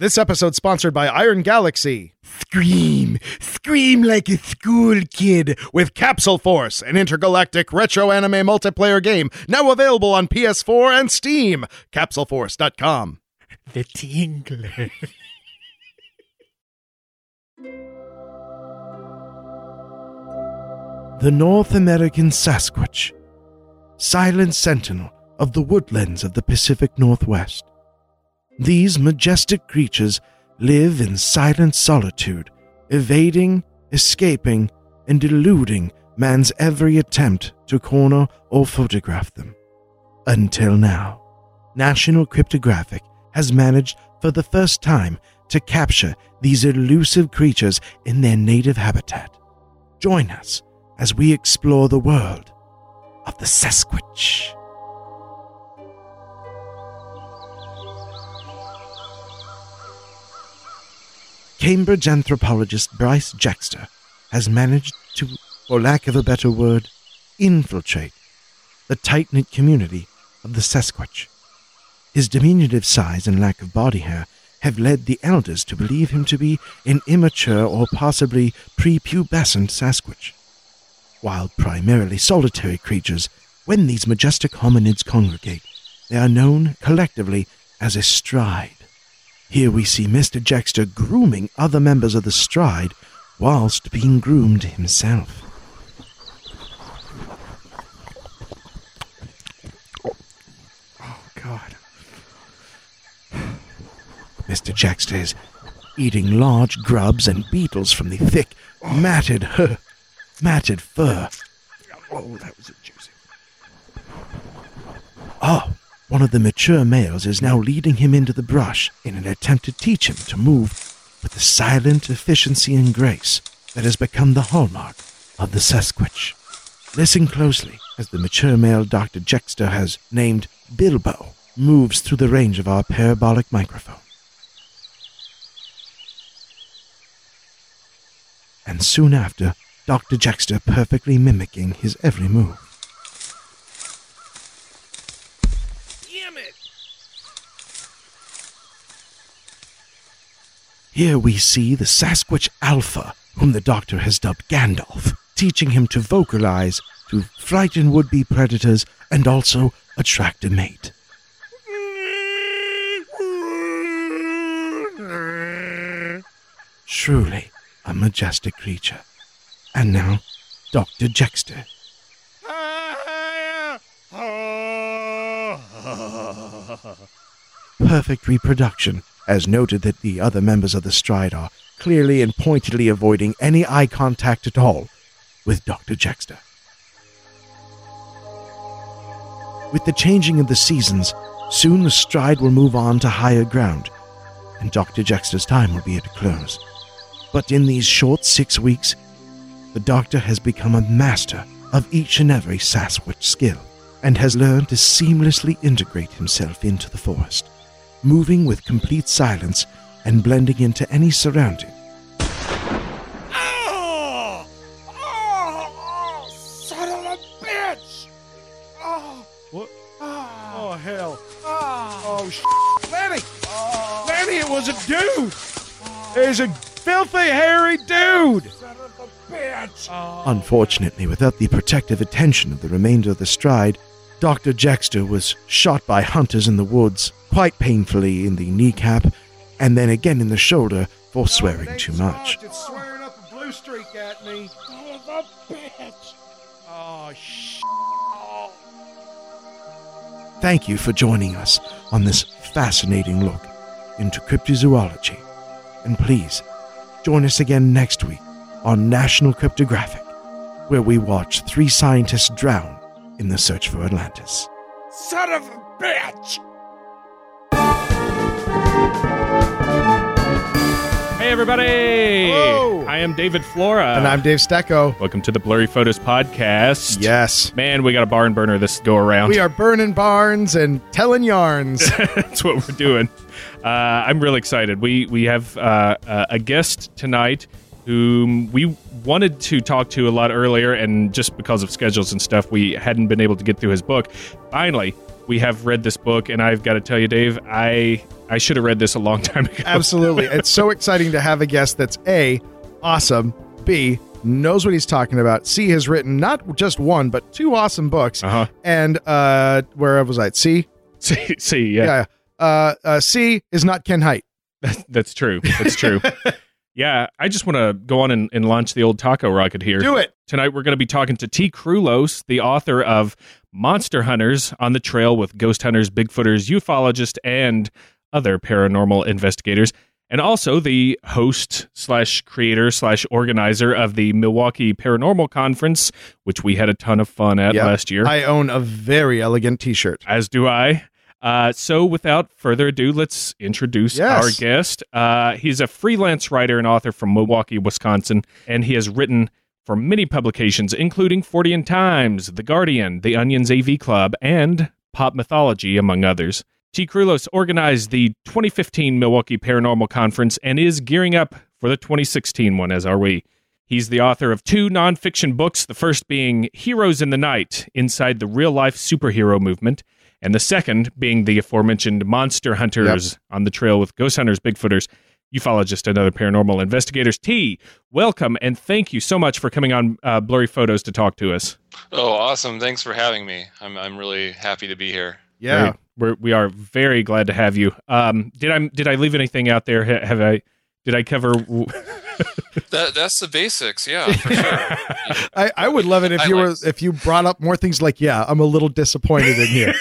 This episode sponsored by Iron Galaxy. Scream, scream like a school kid. With Capsule Force, an intergalactic retro anime multiplayer game now available on PS4 and Steam. CapsuleForce.com. The tingler. The North American Sasquatch, silent sentinel of the woodlands of the Pacific Northwest. These majestic creatures live in silent solitude, evading, escaping, and eluding man's every attempt to corner or photograph them. Until now, National Cryptographic has managed for the first time to capture these elusive creatures in their native habitat. Join us as we explore the world of the Sasquatch. Cambridge anthropologist Bryce Jackster has managed to, for lack of a better word, infiltrate the tight knit community of the Sasquatch. His diminutive size and lack of body hair have led the elders to believe him to be an immature or possibly prepubescent Sasquatch. While primarily solitary creatures, when these majestic hominids congregate, they are known collectively as a stride. Here we see Mr. Jackster grooming other members of the stride whilst being groomed himself. Oh, God. Mr. Jackster is eating large grubs and beetles from the thick, matted, matted fur. Oh, that was a juicy. Oh, one of the mature males is now leading him into the brush in an attempt to teach him to move with the silent efficiency and grace that has become the hallmark of the Sasquatch. Listen closely as the mature male Dr. Jexter has named Bilbo moves through the range of our parabolic microphone. And soon after, Dr. Jexter perfectly mimicking his every move. Damn it! Here we see the Sasquatch Alpha, whom the doctor has dubbed Gandalf, teaching him to vocalize, to frighten would be predators, and also attract a mate. Truly a majestic creature. And now, Dr. Jexter. Perfect reproduction, as noted that the other members of the stride are clearly and pointedly avoiding any eye contact at all with Dr. Jexter. With the changing of the seasons, soon the stride will move on to higher ground, and Dr. Jexter's time will be at a close. But in these short six weeks, the doctor has become a master of each and every Sasquatch skill, and has learned to seamlessly integrate himself into the forest, moving with complete silence and blending into any surrounding. Oh! Oh! oh son of a bitch! Oh! What? Oh! Hell. Oh! Oh, sh- Lenny! Lenny, it was a dude! It was a filthy, hairy dude! Son of bitch! Unfortunately, without the protective attention of the remainder of the stride, Dr. Jexter was shot by hunters in the woods, quite painfully in the kneecap, and then again in the shoulder for swearing too much. It's swearing up a blue streak at me. Son of a bitch! Oh, sh- Thank you for joining us on this fascinating look into cryptozoology. And please, join us again next week on National Cryptographic, where we watch three scientists drown in the search for Atlantis. Son of a bitch! Hey, everybody! Hello. I am David Flora. And I'm Dave Stecco. Welcome to the Blurry Photos Podcast. Yes. Man, we got a barn burner this go around. We are burning barns and telling yarns. That's what we're doing. Uh, I'm really excited. We we have uh, uh, a guest tonight whom we wanted to talk to a lot earlier, and just because of schedules and stuff, we hadn't been able to get through his book. Finally, we have read this book, and I've got to tell you, Dave, I I should have read this a long time ago. Absolutely. it's so exciting to have a guest that's A, awesome, B, knows what he's talking about, C, has written not just one, but two awesome books. Uh huh. And uh, where was I? C? See, see, yeah, Yeah. Uh, uh, C is not Ken Height. That's, that's true. That's true. yeah, I just want to go on and, and launch the old taco rocket here. Do it. Tonight we're going to be talking to Tea Krulos, the author of Monster Hunters on the Trail with Ghost Hunters, Bigfooters, ufologists, and other paranormal investigators, and also the host slash creator slash organizer of the Milwaukee Paranormal Conference, which we had a ton of fun at Yep. last year. I own a very elegant t shirt. as do I. Uh, so, without further ado, let's introduce Yes. our guest. Uh, he's a freelance writer and author from Milwaukee, Wisconsin, and he has written for many publications, including Fortean Times, The Guardian, The Onion's AV Club, and Pop Mythology, among others. Tea Krulos organized the 2015 Milwaukee Paranormal Conference and is gearing up for the 2016 one, as are we. He's the author of two nonfiction books, the first being Heroes in the Night Inside the Real Life Superhero Movement, and the second being the aforementioned Monster Hunters on the Trail with Ghost Hunters, Bigfooters, Ufologist, and other paranormal investigators. Tea, welcome and thank you so much for coming on uh, Blurry Photos to talk to us. Oh, awesome! Thanks for having me. I'm I'm really happy to be here. Yeah. Great. We're, we are very glad to have you. Um, did I did I leave anything out there? Have I? Did I cover? That that's the basics, yeah, for sure. I, I would love it if I you were if you brought up more things like, yeah, I'm a little disappointed in here.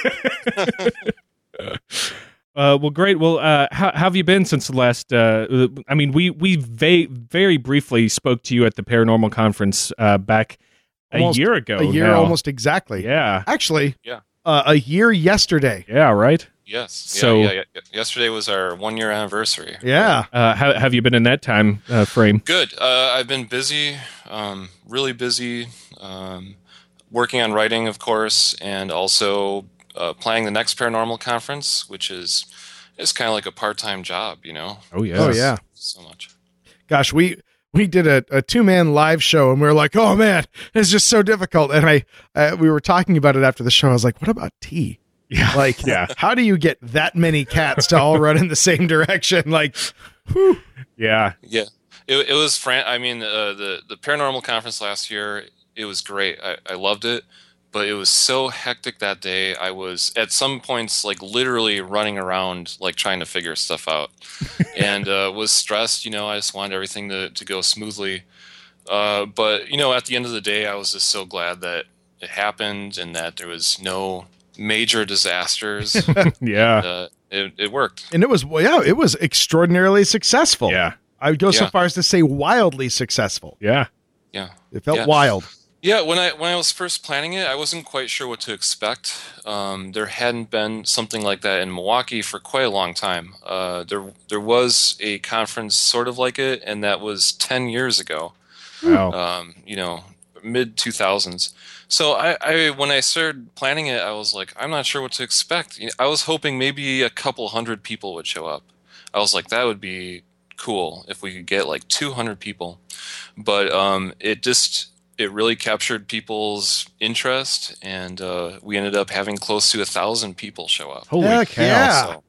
Uh, well, great. Well, uh, how, how have you been since the last? Uh, I mean, we we va- very briefly spoke to you at the paranormal conference uh, back Almost a year ago. a year now. almost exactly. Yeah. Actually, Yeah. uh, a year yesterday. Yeah. Right. Yes. Yeah, So- yeah, yeah. yesterday was our one year anniversary. Yeah. Uh, how have you been in that time uh, frame? Good. Uh, I've been busy, um, really busy, um, working on writing, of course, and also uh, planning the next paranormal conference, which is is kind of like a part time job, you know. Oh yeah. Oh yeah. So much. Gosh, we we did a, a two man live show and we were like, oh man, it's just so difficult. And I uh, we were talking about it after the show. I was like, what about Tea? Yeah. Like, Yeah. how do you get that many cats to all run in the same direction? Like, Yeah. Yeah, it, it was. Fran- I mean, uh, the the paranormal conference last year, it was great. I, I loved it, but it was so hectic that day. I was at some points like literally running around, like trying to figure stuff out, and uh, was stressed. You know, I just wanted everything to to go smoothly. Uh, but you know, at the end of the day, I was just so glad that it happened and that there was no major disasters. Yeah. uh, it, it worked. and it was well, yeah, it was extraordinarily successful. Yeah. I would go so far as to say wildly successful. Yeah. Yeah. It felt Yeah. wild. Yeah, when I when I was first planning it, I wasn't quite sure what to expect. Um, there hadn't been something like that in Milwaukee for quite a long time. Uh, there there was a conference sort of like it, and that was ten years ago. Wow. Um, you know, mid two thousands. So I, I when I started planning it, I was like, I'm not sure what to expect. I was hoping maybe a couple hundred people would show up. I was like, that would be cool if we could get like 200 people. But um, it just it really captured people's interest, and uh, we ended up having close to a thousand people show up. Holy Heck cow. yeah. So,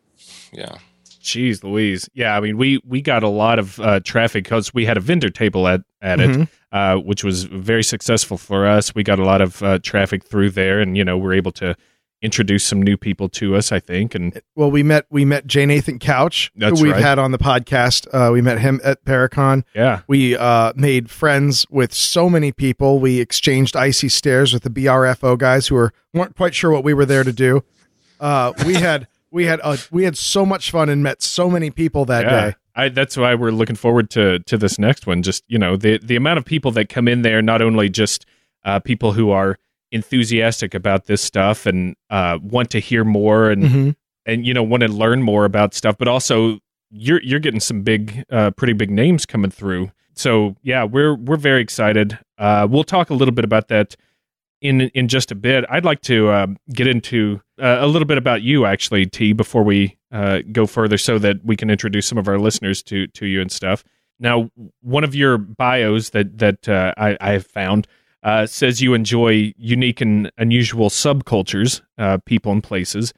yeah. Jeez Louise. Yeah, I mean we we got a lot of uh, traffic because we had a vendor table at at Mhm. it, uh, which was very successful for us. We got a lot of uh, traffic through there, and you know we're able to introduce some new people to us. I think, and Well, we met we met J. Nathan Couch, That's who we've right. had on the podcast. Uh, we met him at Paracon. yeah, We uh, made friends with so many people. We exchanged icy stares with the BFRO guys who were weren't quite sure what we were there to do. Uh, we had we had uh, we had so much fun and met so many people that yeah. day. I, that's why we're looking forward to to this next one. Just you know the the amount of people that come in there, not only just uh, people who are enthusiastic about this stuff and uh, want to hear more and Mhm. and you know want to learn more about stuff, but also you're you're getting some big, uh, pretty big names coming through. So yeah, we're we're very excited. Uh, we'll talk a little bit about that in in just a bit. I'd like to uh, get into uh, a little bit about you actually, Tea, before we uh, go further, so that we can introduce some of our listeners to to you and stuff. Now, one of your bios that that uh, I, I have found uh, says you enjoy unique and unusual subcultures, uh, people and places,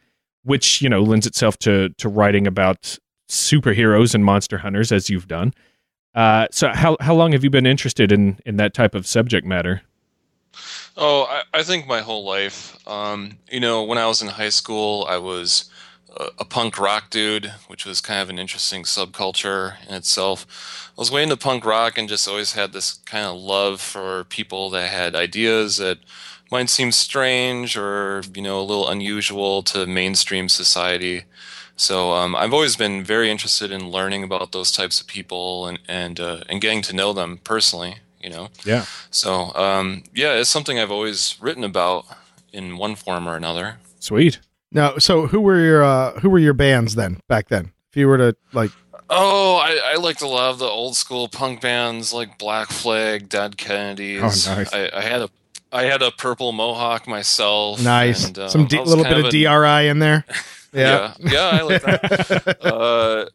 which you know lends itself to to writing about superheroes and monster hunters, as you've done. Uh, so, how how long have you been interested in in that type of subject matter? Oh, I, I think my whole life. Um, you know, when I was in high school, I was a, a punk rock dude, which was kind of an interesting subculture in itself. I was way into punk rock and just always had this kind of love for people that had ideas that might seem strange or you know a little unusual to mainstream society. So um, I've always been very interested in learning about those types of people and and uh, and getting to know them personally. You know. Yeah. So um, yeah, it's something I've always written about in one form or another. Sweet. Now, so who were your uh, who were your bands then back then? If you were to like, Oh, I, I liked a lot of the old school punk bands like Black Flag, Dead Kennedys. Oh, nice. I, I had a I had a purple mohawk myself. nice, and, uh, some d- I little bit of a- DRI in there. Yeah, yeah, I like that. uh,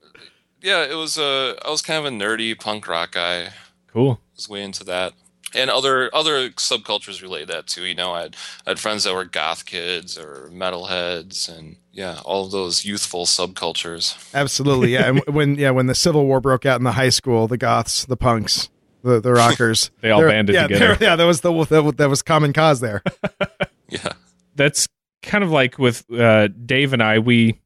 yeah, it was uh, I was kind of a nerdy punk rock guy. Cool. was way into that. And other other subcultures relate that too. You know, I had, I had friends that were goth kids or metalheads, and yeah, all of those youthful subcultures. Absolutely, yeah. And when yeah, when the Civil War broke out in the high school, the goths, the punks, the the rockers, They all banded yeah, together. Yeah, that was the that, that was common cause there. Yeah. that's kind of like with uh, Dave and I. We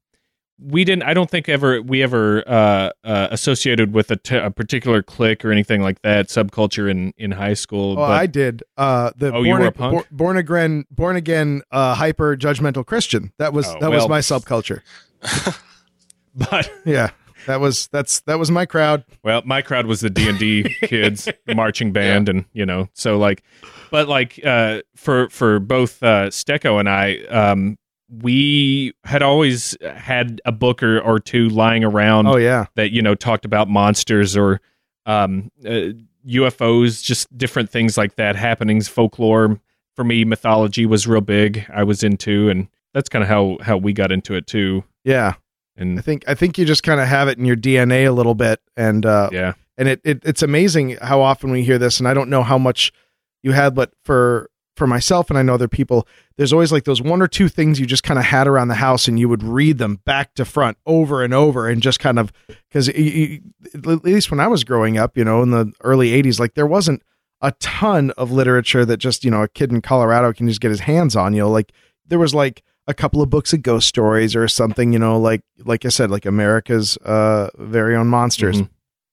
we didn't. I don't think ever we ever uh, uh, associated with a, t- a particular clique or anything like that subculture in in high school. Well, but I did. Uh, the Oh, you born, were a punk? born again, born again, uh, hyper judgmental Christian. That was Oh, that was my subculture. but Yeah, that was that's that was my crowd. well, my crowd was the D and D kids, the marching band, and you know, so like, but like uh, for for both uh, Stecco and I, um, we had always had a book or, or two lying around Oh yeah, that you know talked about monsters or um, uh, UFOs, just different things like that, happenings, folklore. For me, mythology was real big. I was into, and that's kind of how how we got into it too. yeah. and I think I think you just kind of have it in your DNA a little bit, and uh, yeah, and it, it it's amazing how often we hear this and i don't know how much you had but for for myself and i know other people there's always like those one or two things you just kind of had around the house and you would read them back to front over and over and just kind of because at least when i was growing up you know in the early 80s like there wasn't a ton of literature that just you know a kid in colorado can just get his hands on you know like there was like a couple of books of ghost stories or something you know like like i said like america's uh very own monsters Mhm.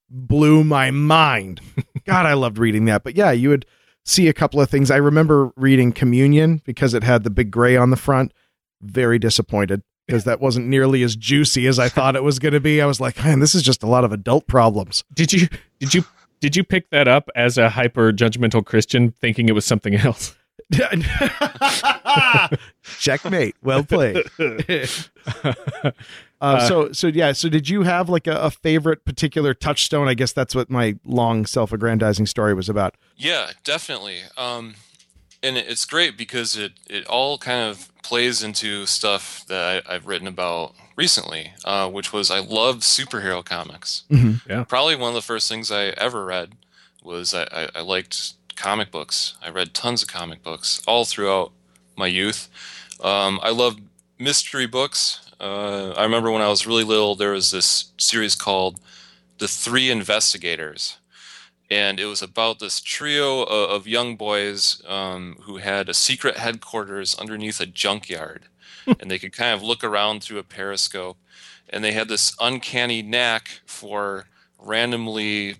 blew my mind. God, I loved reading that. But yeah, you would see a couple of things. I remember reading Communion because it had the big gray on the front. Very disappointed because that wasn't nearly as juicy as I thought it was going to be. I was like, man, this is just a lot of adult problems. did you did you did you pick that up as a hyper judgmental Christian, thinking it was something else? Checkmate. Well played. Uh, so so yeah. So did you have like a, a favorite particular touchstone? I guess that's what my long self-aggrandizing story was about. Yeah, definitely. Um, and it's great because it, it all kind of plays into stuff that I, I've written about recently, uh, which was I loved superhero comics. Mhm. Probably one of the first things I ever read was I, I, I liked comic books. I read tons of comic books all throughout my youth. Um, I loved mystery books. Uh, I remember when I was really little, there was this series called The Three Investigators. And it was about this trio of, of young boys um, who had a secret headquarters underneath a junkyard, and they could kind of look around through a periscope, and they had this uncanny knack for randomly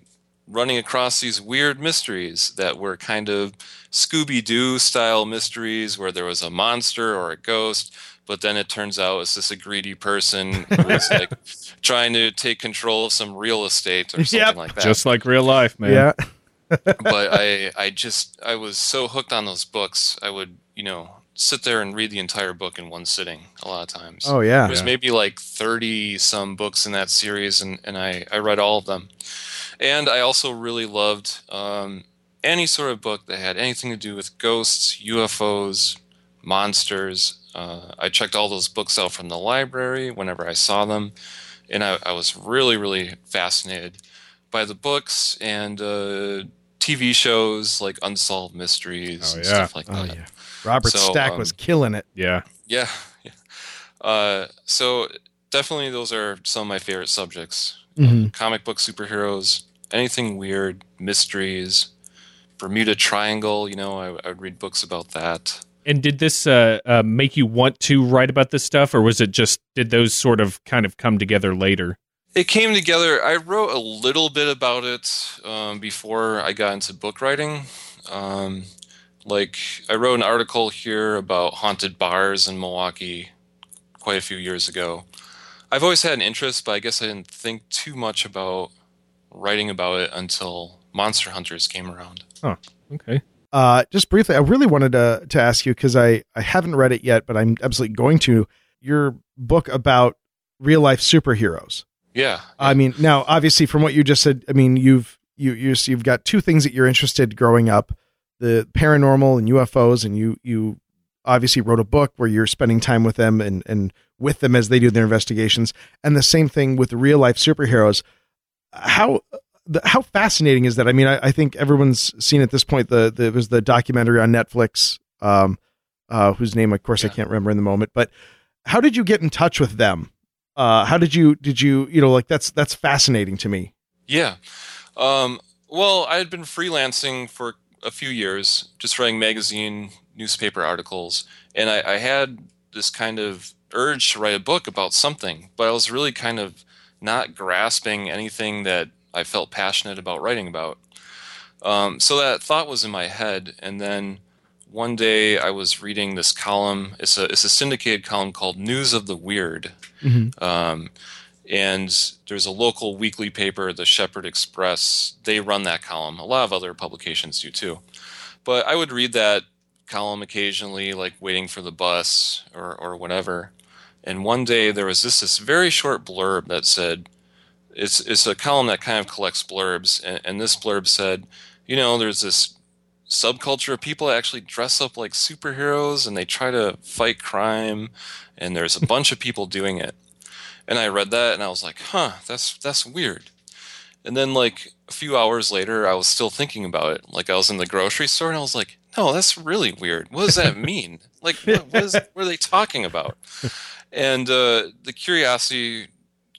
running across these weird mysteries that were kind of Scooby Doo style mysteries where there was a monster or a ghost. But then it turns out it's just a greedy person who was like trying to take control of some real estate or something Yep. like that Just like real life, man. Yeah. but I I just I was so hooked on those books. I would you know sit there and read the entire book in one sitting a lot of times. Oh yeah. There's maybe like thirty some books in that series, and and I I read all of them. And I also really loved um, any sort of book that had anything to do with ghosts, UFOs, monsters. Uh, I checked all those books out from the library whenever I saw them, and I, I was really really fascinated by the books and uh, TV shows like Unsolved Mysteries Oh, and yeah. stuff like that. Oh that. yeah, Robert So, Stack um, was killing it. Yeah. Yeah. yeah. Uh, so definitely those are some of my favorite subjects. Mhm. Comic book superheroes, anything weird, mysteries, Bermuda Triangle, you know, I, I would read books about that. And did this uh, uh, make you want to write about this stuff, or was it just did those sort of kind of come together later? It came together. I wrote a little bit about it um, before I got into book writing. Um, like, I wrote an article here about haunted bars in Milwaukee quite a few years ago. I've always had an interest, but I guess I didn't think too much about writing about it until Monster Hunters came around. Oh, okay. Uh, just briefly, I really wanted to to ask you because I I haven't read it yet, but I'm absolutely going to. Your book about real life superheroes. Yeah. I mean, now obviously from what you just said, I mean you've you you you've got two things that you're interested growing up: the paranormal and UFOs, and you you obviously wrote a book where you're spending time with them and and with them as they do their investigations, and the same thing with the real life superheroes. How the, how fascinating is that? I mean, I, I think everyone's seen at this point the, the it was the documentary on Netflix, um, uh, whose name, of course, I can't remember in the moment. But how did you get in touch with them? Uh, how did you did you you know like that's that's fascinating to me. Yeah. Um, well, I had been freelancing for a few years, just writing magazine, newspaper articles, and I, I had this kind of urge to write a book about something, but I was really kind of not grasping anything that I felt passionate about writing about. Um, so that thought was in my head, and then one day I was reading this column. It's a it's a syndicated column called News of the Weird. Um, and there's a local weekly paper, the Shepherd Express. They run that column. A lot of other publications do too. But I would read that column occasionally, like waiting for the bus or, or whatever. And one day there was this this very short blurb that said, it's it's a column that kind of collects blurbs, and, and this blurb said, you know, there's this subculture of people that actually dress up like superheroes and they try to fight crime, and there's a bunch of people doing it. And I read that and I was like, huh, that's that's weird. And then like a few hours later, I was still thinking about it. Like I was in the grocery store and I was like, no, that's really weird. What does that mean? like, what, what, is, what are they talking about? And uh, the curiosity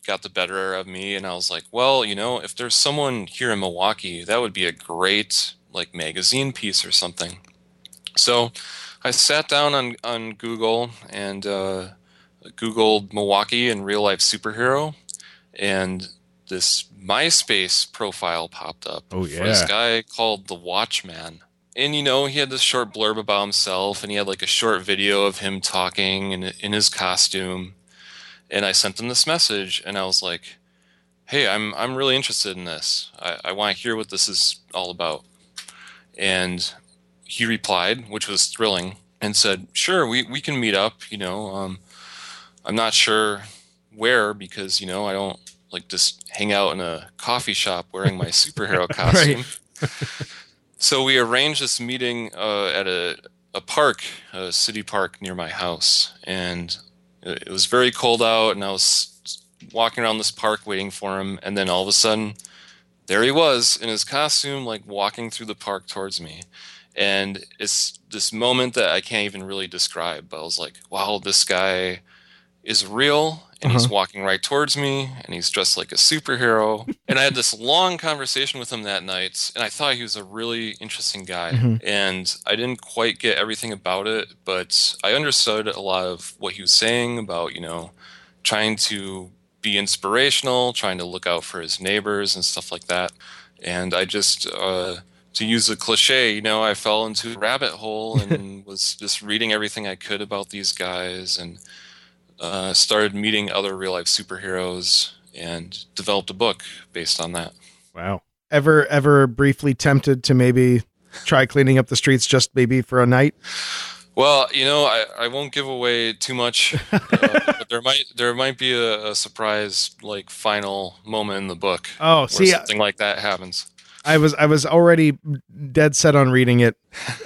got the better of me, and I was like, well, you know, if there's someone here in Milwaukee, that would be a great like magazine piece or something. So I sat down on on Google and uh, Googled Milwaukee and real life superhero, and this MySpace profile popped up Oh, for this guy called the Watchman. And you know, he had this short blurb about himself, and he had like a short video of him talking in in his costume. And I sent him this message, and I was like, "Hey, I'm I'm really interested in this. I, I want to hear what this is all about." And he replied, which was thrilling, and said, "Sure, we we can meet up. You know, um, I'm not sure where because you know I don't like just hang out in a coffee shop wearing my superhero costume." So we arranged this meeting uh, at a, a park, a city park near my house, and it was very cold out, and I was walking around this park waiting for him, and then all of a sudden, there he was in his costume, like walking through the park towards me, and it's this moment that I can't even really describe. But I was like, "Wow, this guy is real." And he's walking right towards me, and he's dressed like a superhero. and I had this long conversation with him that night, and I thought he was a really interesting guy. And I didn't quite get everything about it, but I understood a lot of what he was saying about, you know, trying to be inspirational, trying to look out for his neighbors and stuff like that. And I just, uh, to use a cliche, you know, I fell into a rabbit hole and was just reading everything I could about these guys and uh, started meeting other real life superheroes and developed a book based on that. Wow. Ever ever briefly tempted to maybe try cleaning up the streets just maybe for a night? Well, you know, I, I won't give away too much, uh, but there might there might be a, a surprise like final moment in the book Oh, see, something like that happens. I was I was already dead set on reading it,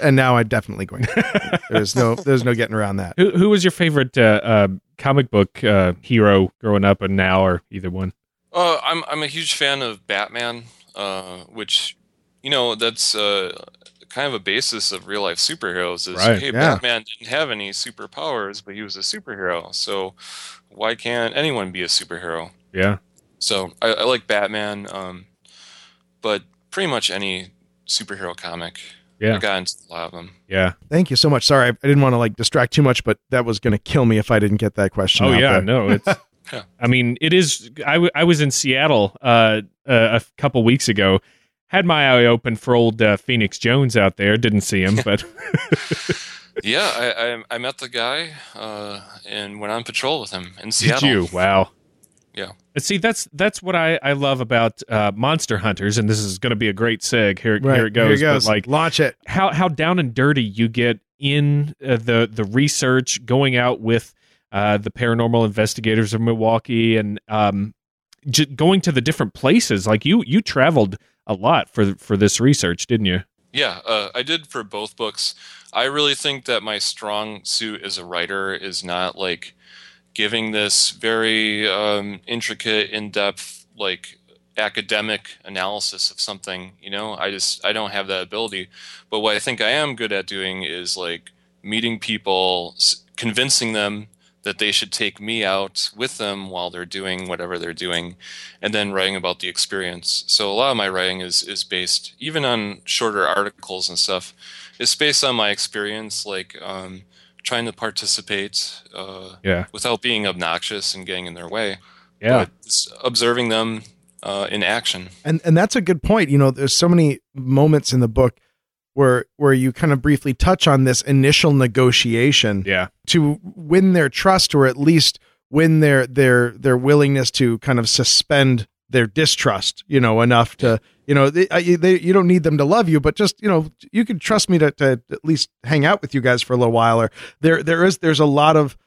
and now I'm definitely going. to. There's no there's no getting around that. Who who was your favorite uh, uh, comic book uh, hero growing up and now, or either one? Uh, I'm I'm a huge fan of Batman, uh, which you know that's uh, kind of a basis of real life superheroes. Is Right, hey, yeah. Batman didn't have any superpowers, but he was a superhero. So why can't anyone be a superhero? Yeah. So I, I like Batman, um, but pretty much any superhero comic. Yeah. I got into a lot of them. Yeah. Thank you so much. Sorry, I, I didn't want to like distract too much, but that was going to kill me if I didn't get that question. Oh out yeah, there. no, it's. Yeah. I mean, it is. I, w- I was in Seattle uh, uh, a couple weeks ago. Had my eye open for old uh, Phoenix Jones out there. Didn't see him, but Yeah, I, I, I met the guy uh, and went on patrol with him in did Seattle. you? Wow. Yeah. See, that's that's what I, I love about uh, Monster Hunters, and this is going to be a great seg. Here, Right, here it goes. Here it goes. But like launch it. how how down and dirty you get in uh, the the research, going out with uh, the paranormal investigators of Milwaukee, and um, j- going to the different places. Like you you traveled a lot for for this research, didn't you? Yeah, uh, I did for both books. I really think that my strong suit as a writer is not like giving this very um, intricate, in-depth, like academic analysis of something. You know, I just I don't have that ability. But what I think I am good at doing is like meeting people, convincing them that they should take me out with them while they're doing whatever they're doing and then writing about the experience. So a lot of my writing is is based even on shorter articles and stuff. It's based on my experience, like um, trying to participate uh, Yeah, without being obnoxious and getting in their way. yeah, But observing them uh, in action. And and that's a good point. You know, there's so many moments in the book where where you kind of briefly touch on this initial negotiation yeah, to win their trust or at least win their their their willingness to kind of suspend their distrust you know enough to you know they, they you don't need them to love you but just you know you can trust me to, to at least hang out with you guys for a little while or there there is there's a lot of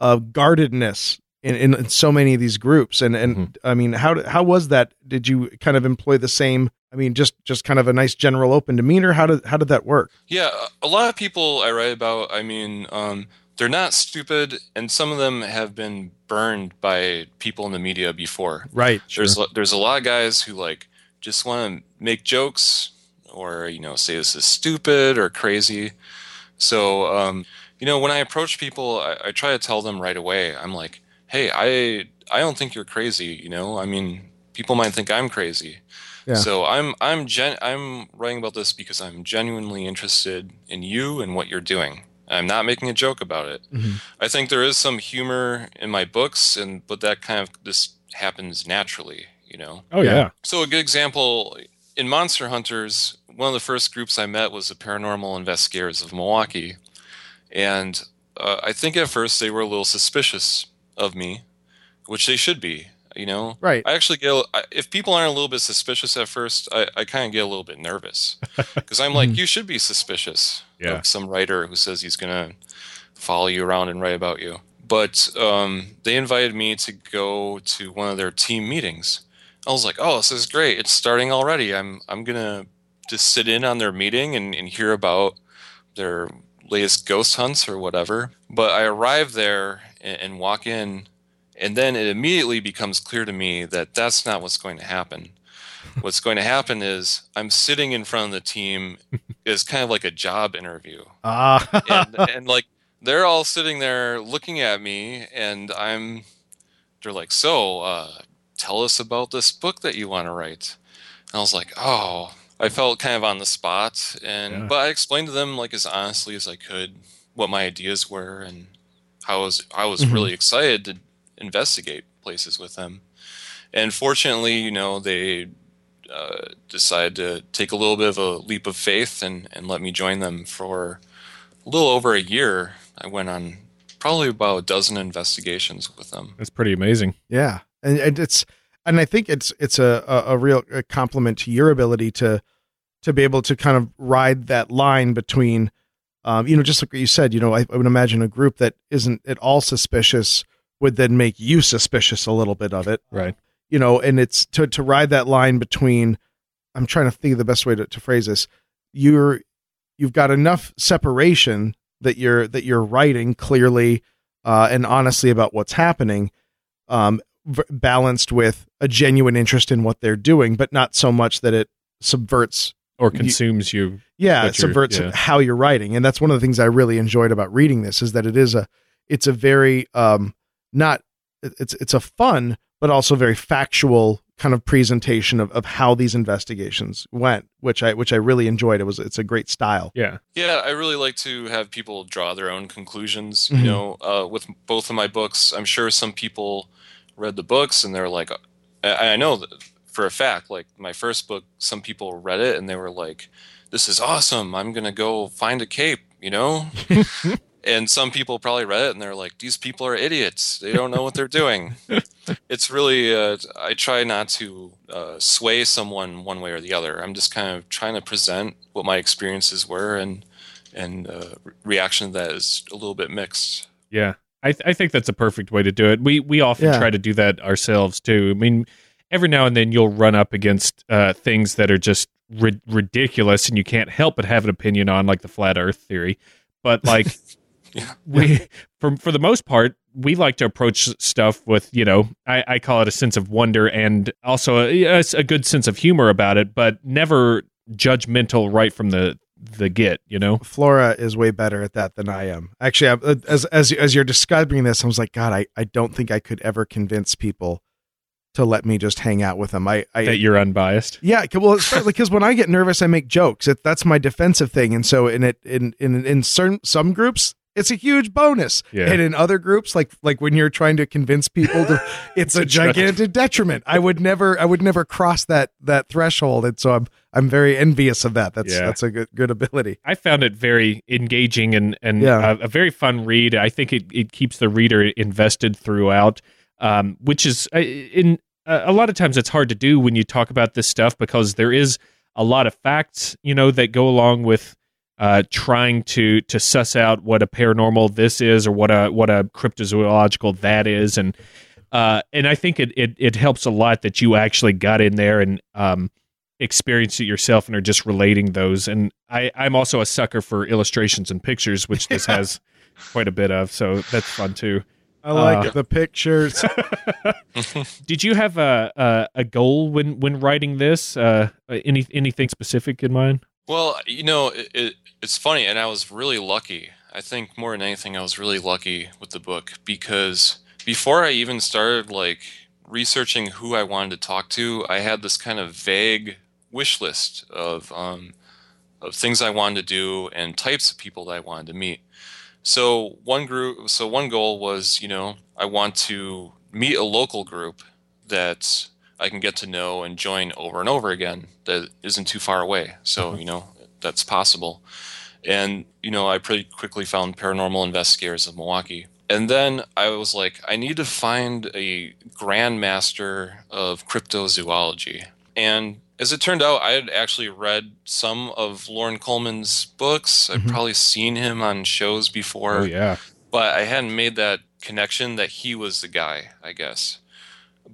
of guardedness in, in, in so many of these groups. And and Mhm. i mean how how was that? Did you kind of employ the same i mean just just kind of a nice general open demeanor? How did how did that work? Yeah, a lot of people I write about, I mean, um, they're not stupid, and some of them have been burned by people in the media before. right There's there's a lot of guys who like just want to make jokes or you know say this is stupid or crazy. So um, you know when I approach people, I, I try to tell them right away. I'm like, hey, I I don't think you're crazy. You know, I mean, people might think I'm crazy. Yeah. So I'm I'm gen I'm writing about this because I'm genuinely interested in you and what you're doing. I'm not making a joke about it. Mhm. I think there is some humor in my books, and but that kind of this happens naturally, you know. oh Yeah. yeah, So a good example in Monster Hunters, one of the first groups I met was the paranormal investigators of Milwaukee, and uh, I think at first they were a little suspicious of me, which they should be. You know, right I actually get if people aren't a little bit suspicious at first, I, I kind of get a little bit nervous because I'm like, you should be suspicious Yeah. of some writer who says he's gonna follow you around and write about you. But um, they invited me to go to one of their team meetings. I was like, oh, this is great! It's starting already. I'm I'm gonna just sit in on their meeting and, and hear about their latest ghost hunts or whatever. But I arrive there and, and walk in, and then it immediately becomes clear to me that that's not what's going to happen. What's going to happen is I'm sitting in front of the team is kind of like a job interview. ah And, and like they're all sitting there looking at me and I'm they're like, "So, uh tell us about this book that you want to write." And I was like, "Oh, I felt kind of on the spot and Yeah. but I explained to them like as honestly as I could what my ideas were and how I was I was Mhm. really excited to investigate places with them. And fortunately, you know, they uh, decided to take a little bit of a leap of faith and, and let me join them for a little over a year. I went on probably about a dozen investigations with them. that's pretty amazing. Yeah, and, and it's and I think it's it's a a, a real a compliment to your ability to to be able to kind of ride that line between, um, you know, just like you said. You know, I, I would imagine a group that isn't at all suspicious would then make you suspicious a little bit of it. Right. You know, and it's to to ride that line between. I'm trying to think of the best way to, to phrase this. You're you've got enough separation that you're that you're writing clearly uh, and honestly about what's happening, um, v- balanced with a genuine interest in what they're doing, but not so much that it subverts or consumes you. yeah it you're- subverts yeah. how you're writing and that's one of the things i really enjoyed about reading this is that it is a it's a very um not it's it's a fun but also very factual kind of presentation of, of how these investigations went which i which i really enjoyed it was it's a great style Yeah, Yeah, I really like to have people draw their own conclusions. Mhm. You know, uh, with both of my books, I'm sure some people read the books and they're like, I, I know that for a fact, like my first book, some people read it and they were like, "This is awesome! I'm gonna go find a cape," you know. and some people probably read it and they're like, "These people are idiots. They don't know what they're doing." it's really, uh, I try not to uh, sway someone one way or the other. I'm just kind of trying to present what my experiences were and and uh, re- reaction to that is a little bit mixed. yeah. I th- I think that's a perfect way to do it. We we often Yeah. try to do that ourselves too. I mean, every now and then you'll run up against uh, things that are just ri- ridiculous, and you can't help but have an opinion on, like the flat Earth theory. But like, Yeah. we for for the most part, we like to approach stuff with you know, I, I call it a sense of wonder and also a, a, good sense of humor about it, but never judgmental right from the the get. You know, Flora is way better at that than I am. Actually, I, uh, as as as you're describing this, I was like, God, I, I don't think I could ever convince people to let me just hang out with them. I, I that you're unbiased. yeah, well, especially because when I get nervous, I make jokes. It, that's my defensive thing, and so in it in in in certain some groups. It's a huge bonus, Yeah. and in other groups, like like when you're trying to convince people, to, it's a gigantic detriment. I would never, I would never cross that that threshold, and so I'm I'm very envious of that. That's Yeah. that's a good good ability. I found it very engaging and and Yeah. a, a very fun read. I think it, it keeps the reader invested throughout, um, which is uh, in uh, a lot of times it's hard to do when you talk about this stuff because there is a lot of facts, you know, that go along with uh, trying to to suss out what a paranormal this is or what a what a cryptozoological that is, and uh, and I think it, it it helps a lot that you actually got in there and um, experienced it yourself and are just relating those. And I I'm also a sucker for illustrations and pictures, which this has quite a bit of, so that's fun too. I like Uh, the pictures. Did you have a a, a goal when when writing this? Uh, any anything specific in mind? Well, you know, it, it, it's funny, and I was really lucky. I think more than anything, I was really lucky with the book because before I even started like researching who I wanted to talk to, I had this kind of vague wish list of um, of things I wanted to do and types of people that I wanted to meet. So one group, so one goal was, you know, I want to meet a local group that I can get to know and join over and over again that isn't too far away. So, you know, that's possible. And, you know, I pretty quickly found Paranormal Investigators of Milwaukee. And then I was like, I need to find a grandmaster of cryptozoology. And as it turned out, I had actually read some of Loren Coleman's books. I've Mhm. probably seen him on shows before Oh yeah, but I hadn't made that connection that he was the guy, I guess.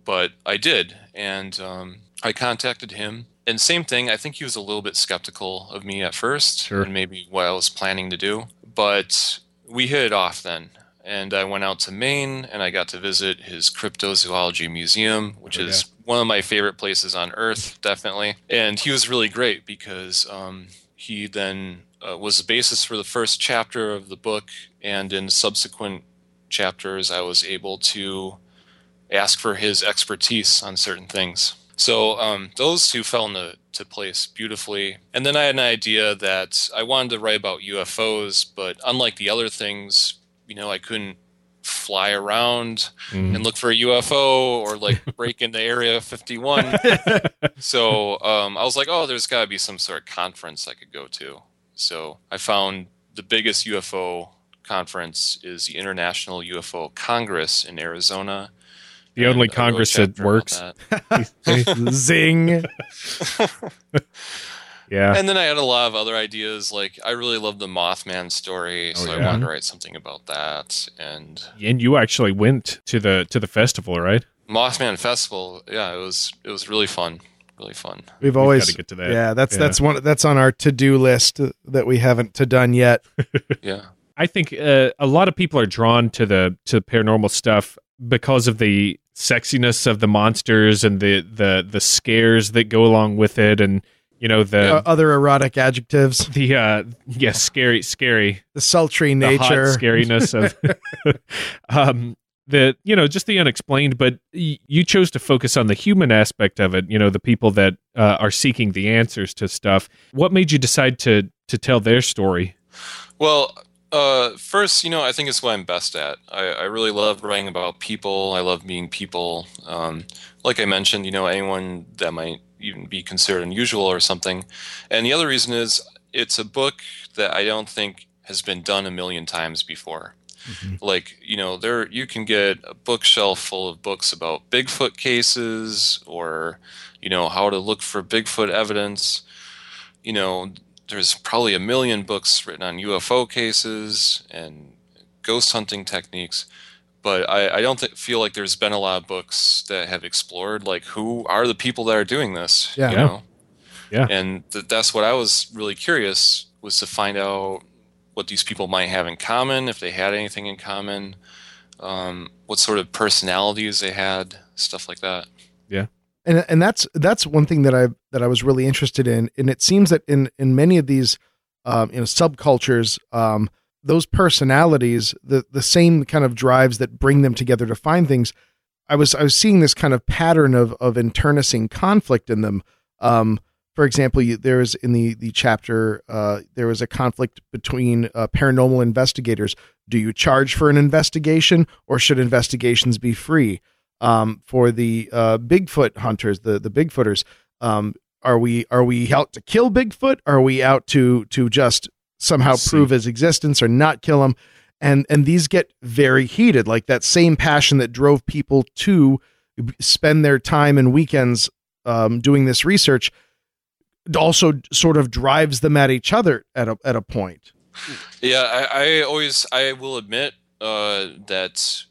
But I did, and um, I contacted him. And same thing, I think he was a little bit skeptical of me at first, Sure. and maybe what I was planning to do. But we hit it off then, and I went out to Maine, and I got to visit his cryptozoology museum, which Oh, is one of my favorite places on Earth, definitely. And he was really great because um, he then uh, was the basis for the first chapter of the book, and in subsequent chapters, I was able to ask for his expertise on certain things. So um, those two fell into to place beautifully. And then I had an idea that I wanted to write about UFOs, but unlike the other things, you know, I couldn't fly around Mm. and look for a UFO or like break into Area 51. so um, I was like, oh, there's got to be some sort of conference I could go to. So I found the biggest UFO conference is the International UFO Congress in Arizona. The only And I wrote a Congress that works. that. Zing. Yeah, And then I had a lot of other ideas. Like I really love the Mothman story, so Oh, I yeah. wanted to write something about that. And and you actually went to the to the festival, right? Mothman Festival, yeah, it was it was really fun, really fun. We've We've always gotta get to that. Yeah, that's Yeah. that's one that's on our to do list that we haven't to done yet. Yeah. I think uh, a lot of people are drawn to the to paranormal stuff because of the sexiness of the monsters and the the the scares that go along with it, and You know the Uh, other erotic adjectives, the uh yeah scary scary. The sultry nature, the hot scariness of um the you know just the unexplained but y- you chose to focus on the human aspect of it you know the people that uh, are seeking the answers to stuff. What made you decide to to tell their story? Well, uh, first, you know, I think it's what I'm best at. I, I really love writing about people. I love meeting people. Um, like I mentioned, you know, anyone that might even be considered unusual or something. And the other reason is it's a book that I don't think has been done a million times before. Like, you know, there you can get a bookshelf full of books about Bigfoot cases or, you know, how to look for Bigfoot evidence. You know, there's probably a million books written on UFO cases and ghost hunting techniques, but I, I don't th- feel like there's been a lot of books that have explored like who are the people that are doing this. Yeah. you Yeah. know? Yeah. and th- that's what I was really curious was to find out what these people might have in common, if they had anything in common, um, what sort of personalities they had, stuff like that. And and that's that's one thing that I that I was really interested in, and it seems that in in many of these um, you know subcultures, um, those personalities, the the same kind of drives that bring them together to find things. I was I was seeing this kind of pattern of of internecine conflict in them. Um, for example, you, there is in the the chapter uh, there was a conflict between uh, paranormal investigators. Do you charge for an investigation, or should investigations be free? Um, for the uh, Bigfoot hunters, the the Bigfooters. Um, are we are we out to kill Bigfoot? Are we out to to just somehow See. prove his existence or not kill him? And and these get very heated, like that same passion that drove people to spend their time and weekends um, doing this research also sort of drives them at each other at a at a point. Yeah, I, I always I will admit uh, that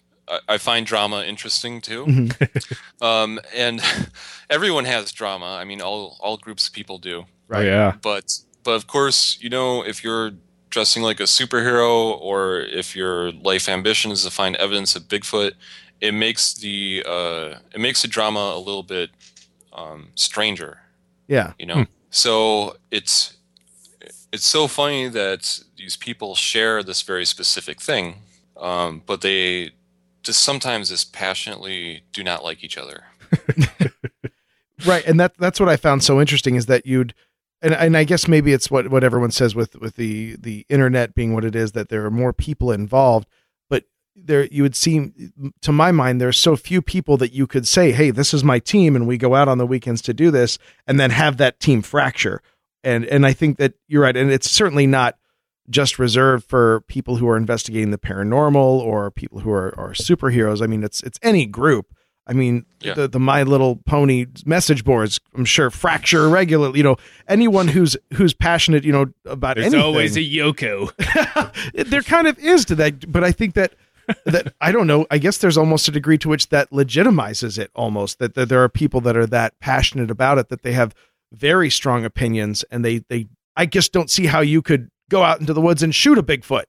I, find drama interesting too. Mhm. Um, and everyone has drama. I mean, all all groups of people do. oh yeah But but of course, you know, if you're dressing like a superhero or if your life ambition is to find evidence of Bigfoot, it makes the uh, it makes the drama a little bit um, stranger Yeah, you know so it's it's so funny that these people share this very specific thing um, but they just sometimes just passionately do not like each other. Right and that that's what i found so interesting is that you'd and, and i guess maybe it's what what everyone says with with the the internet being what it is that there are more people involved but there you would seem to my mind there's so few people that you could say hey this is my team and we go out on the weekends to do this and then have that team fracture. And and i think that you're right and it's certainly not just reserved for people who are investigating the paranormal or people who are, are superheroes i mean it's it's any group I mean, Yeah. the the My Little Pony message boards, I'm sure fracture regularly. You know, anyone who's who's passionate, you know, about there's anything. always a yoko there kind of is to that, but I think that that I don't know. I guess there's almost a degree to which that legitimizes it almost that, that there are people that are that passionate about it that they have very strong opinions and they they I just don't see how you could go out into the woods and shoot a Bigfoot.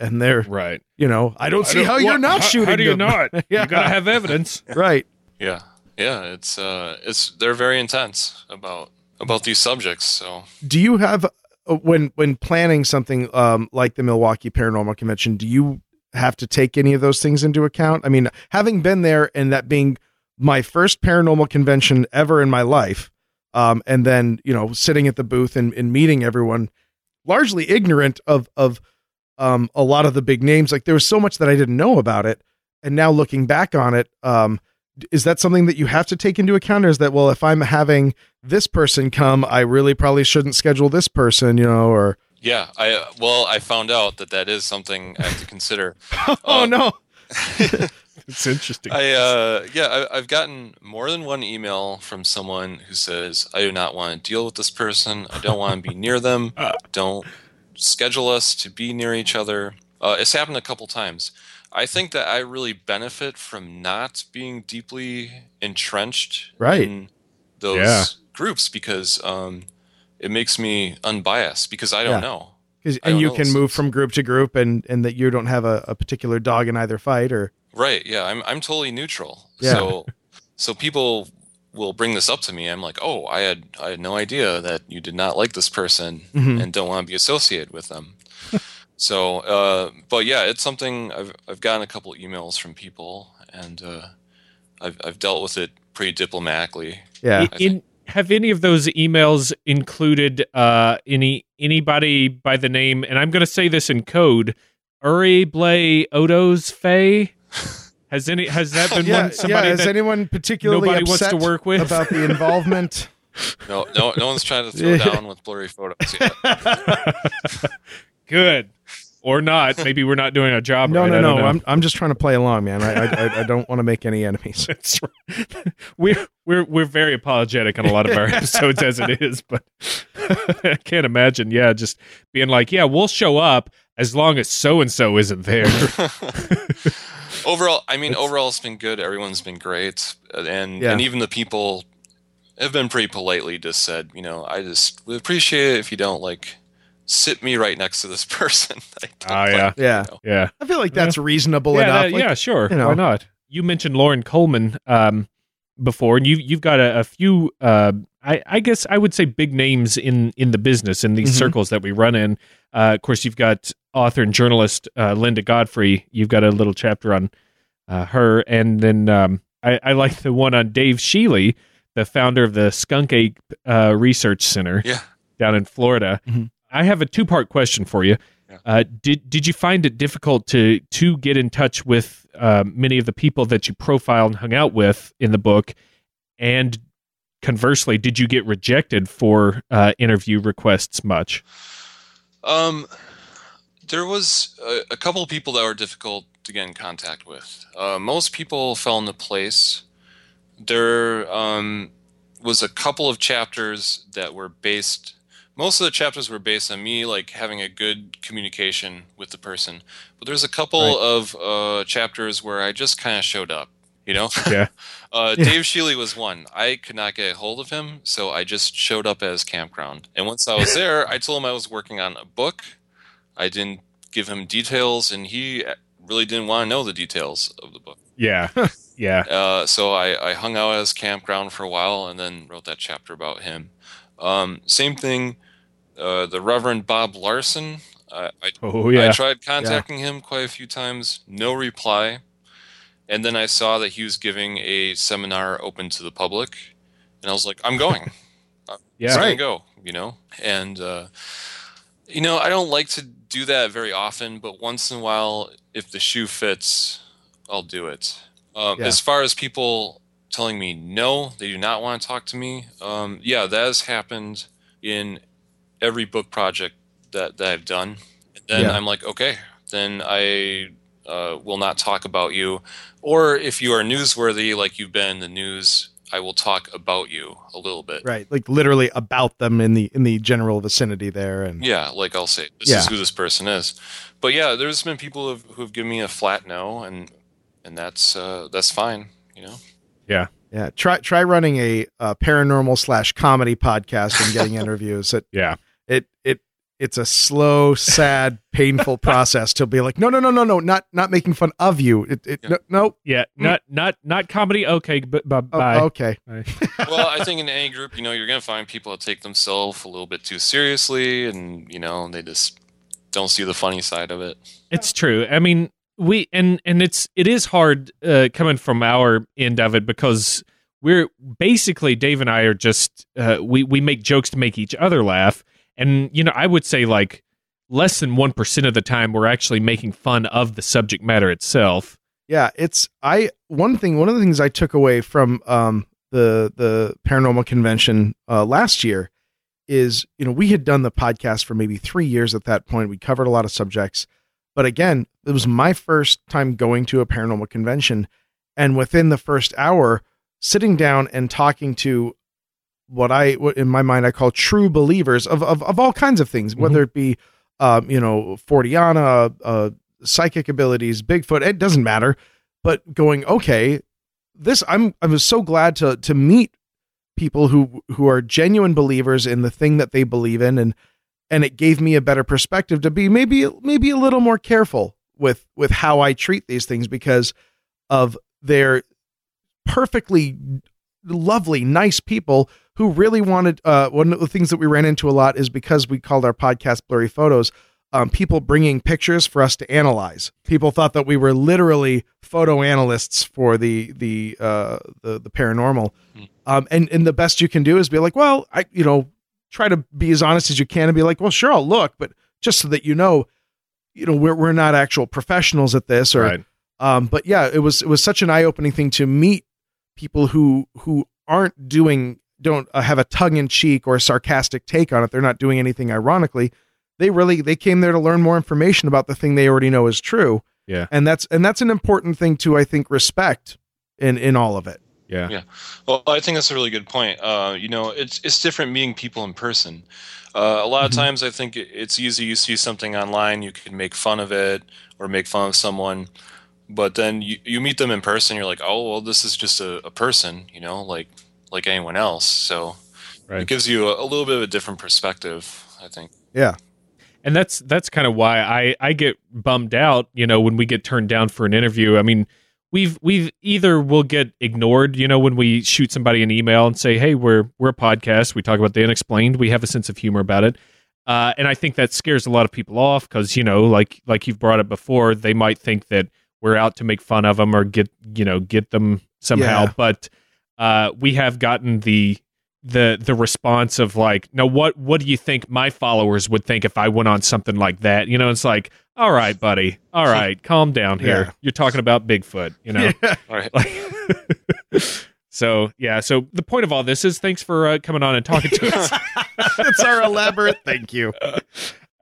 And they're, right you know, I don't see how you're not shooting. how do you them. not Yeah. you gotta have evidence right. yeah yeah it's uh it's they're very intense about about these subjects so do you have uh, when when planning something um, like the Milwaukee Paranormal Convention? Do you have to take any of those things into account? I mean, having been there and that being my first paranormal convention ever in my life, um, and then you know sitting at the booth and, and meeting everyone, largely ignorant of of um, a lot of the big names. Like there was so much that I didn't know about it, and now looking back on it, um, is that something that you have to take into account, or is that well, if I'm having this person come, I really probably shouldn't schedule this person, you know, or? Yeah i well i found out that that is something i have to consider. Oh Um, no, it's interesting I uh yeah, I, I've gotten more than one email from someone who says, "I do not want to deal with this person. I don't want to be near them. Don't schedule us to be near each other." Uh, it's happened a couple times. I think that I really benefit from not being deeply entrenched Right. in those Yeah. groups because um, it makes me unbiased because I don't Yeah. know. and don't you know. can move from group to group, and and that you don't have a, a particular dog in either fight, or Right. Yeah. I'm I'm totally neutral. Yeah. So so people will bring this up to me, I'm like, oh, I had I had no idea that you did not like this person Mhm. and don't want to be associated with them. so, uh, but yeah, it's something I've I've gotten a couple emails from people, and uh, I've I've dealt with it pretty diplomatically. Yeah. In, have any of those emails included uh, any anybody by the name? And I'm going to say this in code: Uri Blay Odos Fay. Has any has that been Yeah, one somebody yeah. Is that anyone particularly nobody wants to work with? about the involvement? No, no, no one's trying to throw down with blurry photos yet. good or not? Maybe we're not doing a job. no, right. no, no. know. I'm I'm just trying to play along, man. I I, I- I don't want to make any enemies. That's right. We're we're we're very apologetic on a lot of our episodes as it is, but I can't imagine. Yeah, just being like, yeah, we'll show up as long as so and so isn't there. Overall, I mean, overall, it's been good. Everyone's been great, and Yeah. and even the people have been pretty politely just said, you know, I just would appreciate it if you don't like sit me right next to this person. I don't Oh, like, yeah. Yeah. you know. yeah, I feel like that's reasonable yeah, enough. that- Like, yeah, sure. you know. Why not? You mentioned Loren Coleman um, before, and you you've got a, a few. Uh, I, I guess I would say big names in in the business in these Mhm. circles that we run in. Uh, of course, you've got author and journalist uh, Linda Godfrey. You've got a little chapter on uh, her, and then um, I, I like the one on Dave Shealy, the founder of the Skunk Ape uh, Research Center Yeah. down in Florida. Mhm. I have a two part question for you. Yeah. Uh, did did you find it difficult to to get in touch with uh, many of the people that you profiled and hung out with in the book? And conversely, did you get rejected for uh, interview requests much? Um, there was a, a couple of people that were difficult to get in contact with. Uh, most people fell into place. There um, was a couple of chapters that were based. Most of the chapters were based on me like having a good communication with the person, but there's a couple Right. of uh, chapters where I just kind of showed up. You know, Yeah. uh, Yeah. Dave Shealy was one. I could not get a hold of him, so I just showed up at his campground. And once I was there, I told him I was working on a book. I didn't give him details, and he really didn't want to know the details of the book. Yeah, yeah, Uh, so I, I hung out at his campground for a while, and then wrote that chapter about him. Um, same thing. Uh, the Reverend Bob Larson. I, I oh yeah, I tried contacting him quite a few times, no reply. And then I saw that he was giving a seminar open to the public, and I was like, I'm going. I'm yeah. just gonna Right. go, you know? And, uh, you know, I don't like to do that very often, but once in a while, if the shoe fits, I'll do it. Um, Yeah. As far as people telling me no, they do not want to talk to me, um, yeah, that has happened in every book project that, that I've done. And then Yeah. I'm like, okay, then I uh, will not talk about you. Or if you are newsworthy, like you've been in the news, I will talk about you a little bit. Right. Like literally about them in the in the general vicinity there and Yeah, like I'll say, this Yeah. is who this person is. But yeah, there's been people who have, who have given me a flat no, and and that's uh, that's fine, you know. yeah. Yeah. Try try running a, uh paranormal slash comedy podcast and getting interviews. It yeah. It it it's a slow, sad, painful process to be like, no, no, no, no, no, not not making fun of you. It, it Yeah. no, no. Yeah, not not not comedy. Okay, but, but Oh, bye. okay. well, I think in any group, you know, you're gonna find people that take themselves a little bit too seriously, and you know, they just don't see the funny side of it. It's true. I mean, we and and it's it is hard uh, coming from our end of it because we're basically Dave and I are just uh, we we make jokes to make each other laugh, and you know I would say like less than one percent of the time we're actually making fun of the subject matter itself. Yeah, it's I one thing one of the things I took away from um the the paranormal convention uh last year is you know we had done the podcast for maybe 3 years at that point. We covered a lot of subjects. But again it was my first time going to a paranormal convention. And within the first hour sitting down and talking to what I what in my mind I call true believers of of, of all kinds of things whether it be um you know Forteana uh psychic abilities, Bigfoot, it doesn't matter. But going, okay, this I'm I was so glad to to meet people who who are genuine believers in the thing that they believe in and and it gave me a better perspective to be maybe maybe a little more careful with with how I treat these things because of their perfectly lovely, nice people who really wanted. Uh, one of the things that we ran into a lot is because we called our podcast "Blurry Photos." Um, people bringing pictures for us to analyze. People thought that we were literally photo analysts for the the uh, the, the paranormal. Um, and and the best you can do is be like, well, I you know try to be as honest as you can and be like, well, sure, I'll look, but just so that you know, you know, we're we're not actual professionals at this, or Right. um, but yeah, it was it was such an eye opening thing to meet people who who aren't doing don't uh, have a tongue in cheek or a sarcastic take on it. They're not doing anything ironically. They really they came there to learn more information about the thing they already know is true. Yeah. and that's and that's an important thing to I think respect in in all of it. Yeah. Yeah. Well, I think that's a really good point. Uh, you know, it's it's different meeting people in person. Uh, a lot of Mhm. times, I think it's easy. You see something online, you can make fun of it or make fun of someone, but then you, you meet them in person. You're like, oh well, this is just a, a person, you know, like like anyone else. So Right. it gives you a, a little bit of a different perspective. I think. Yeah, and that's that's kind of why I I get bummed out, you know, when we get turned down for an interview. I mean, we've we've either we'll get ignored, you know, when we shoot somebody an email and say, "Hey, we're we're a podcast. We talk about the unexplained. We have a sense of humor about it." Uh, and I think that scares a lot of people off because you know, like like you've brought up before, they might think that we're out to make fun of them or get you know get them somehow. Yeah. But uh, we have gotten the the the response of like, now what what do you think my followers would think if I went on something like that? You know, it's like, all right, buddy, all right, calm down here. Yeah. You're talking about Bigfoot, you know. All right. Like, so yeah, so the point of all this is thanks for uh, coming on and talking to us. it's our elaborate thank you.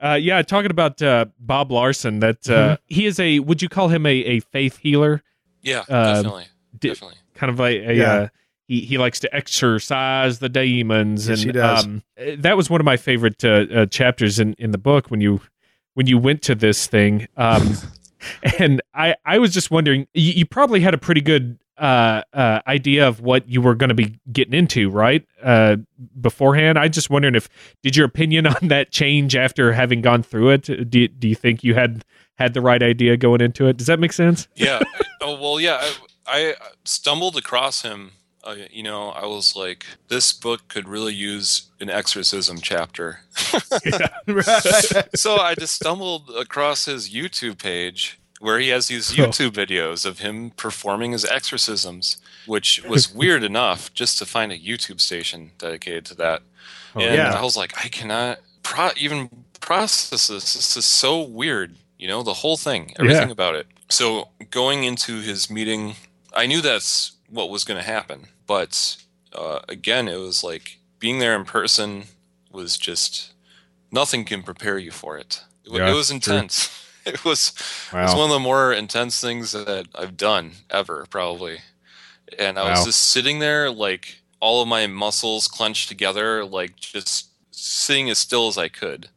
Uh, yeah, talking about uh, Bob Larson. That uh, he is a. Would you call him a, a faith healer? Yeah. Uh, definitely. di- definitely. Kind of a. a Yeah. He he likes to exercise the demons, Yes, and he does. Um, that was one of my favorite uh, uh, chapters in in the book when you when you went to this thing. Um, and I I was just wondering, you, you probably had a pretty good uh, uh, idea of what you were going to be getting into, right? Uh, beforehand, I just wondering if did your opinion on that change after having gone through it? Do do you think you had had the right idea going into it? Does that make sense? yeah. Oh well, yeah. I, I stumbled across him. Uh, you know, I was like, this book could really use an exorcism chapter. so I just stumbled across his YouTube page where he has these YouTube videos of him performing his exorcisms, which was weird enough just to find a YouTube station dedicated to that. and yeah. I was like, I cannot pro- even process this. This is so weird. You know, the whole thing, everything about it. So going into his meeting, I knew that's what was going to happen. But uh, again, it was like being there in person was just nothing can prepare you for it. It, Yeah, it was true. intense. It was Wow. it's one of the more intense things that I've done ever, probably. And I Wow. was just sitting there, like all of my muscles clenched together, like just sitting as still as I could,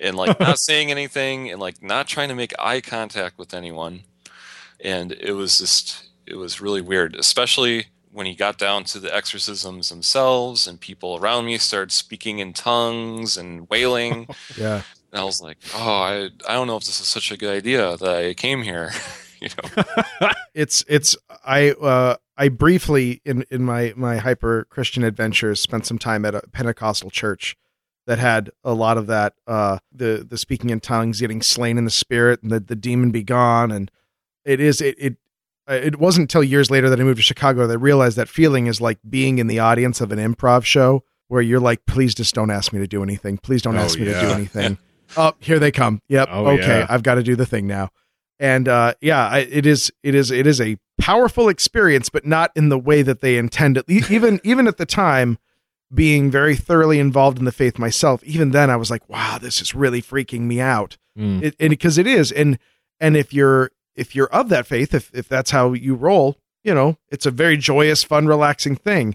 and like not saying anything, and like not trying to make eye contact with anyone. And it was just, it was really weird, especially when he got down to the exorcisms themselves, and people around me started speaking in tongues and wailing. Yeah. And I was like, oh, I, I don't know if this is such a good idea that I came here. you know? it's it's I uh I briefly in in my my hyper Christian adventures spent some time at a Pentecostal church that had a lot of that uh the the speaking in tongues getting slain in the spirit and the the demon be gone and it is it it it wasn't until years later that I moved to Chicago that I realized that feeling is like being in the audience of an improv show where you're like please just don't ask me to do anything please don't Oh, ask me to do anything oh here they come yep Oh, okay yeah. I've got to do the thing now and uh, yeah, I, it is it is it is a powerful experience, but not in the way that they intended. Even even at the time, being very thoroughly involved in the faith myself, even then I was like, wow, this is really freaking me out. Mm. It, and because it is, and and if you're if you're of that faith, if if that's how you roll, you know, it's a very joyous, fun, relaxing thing.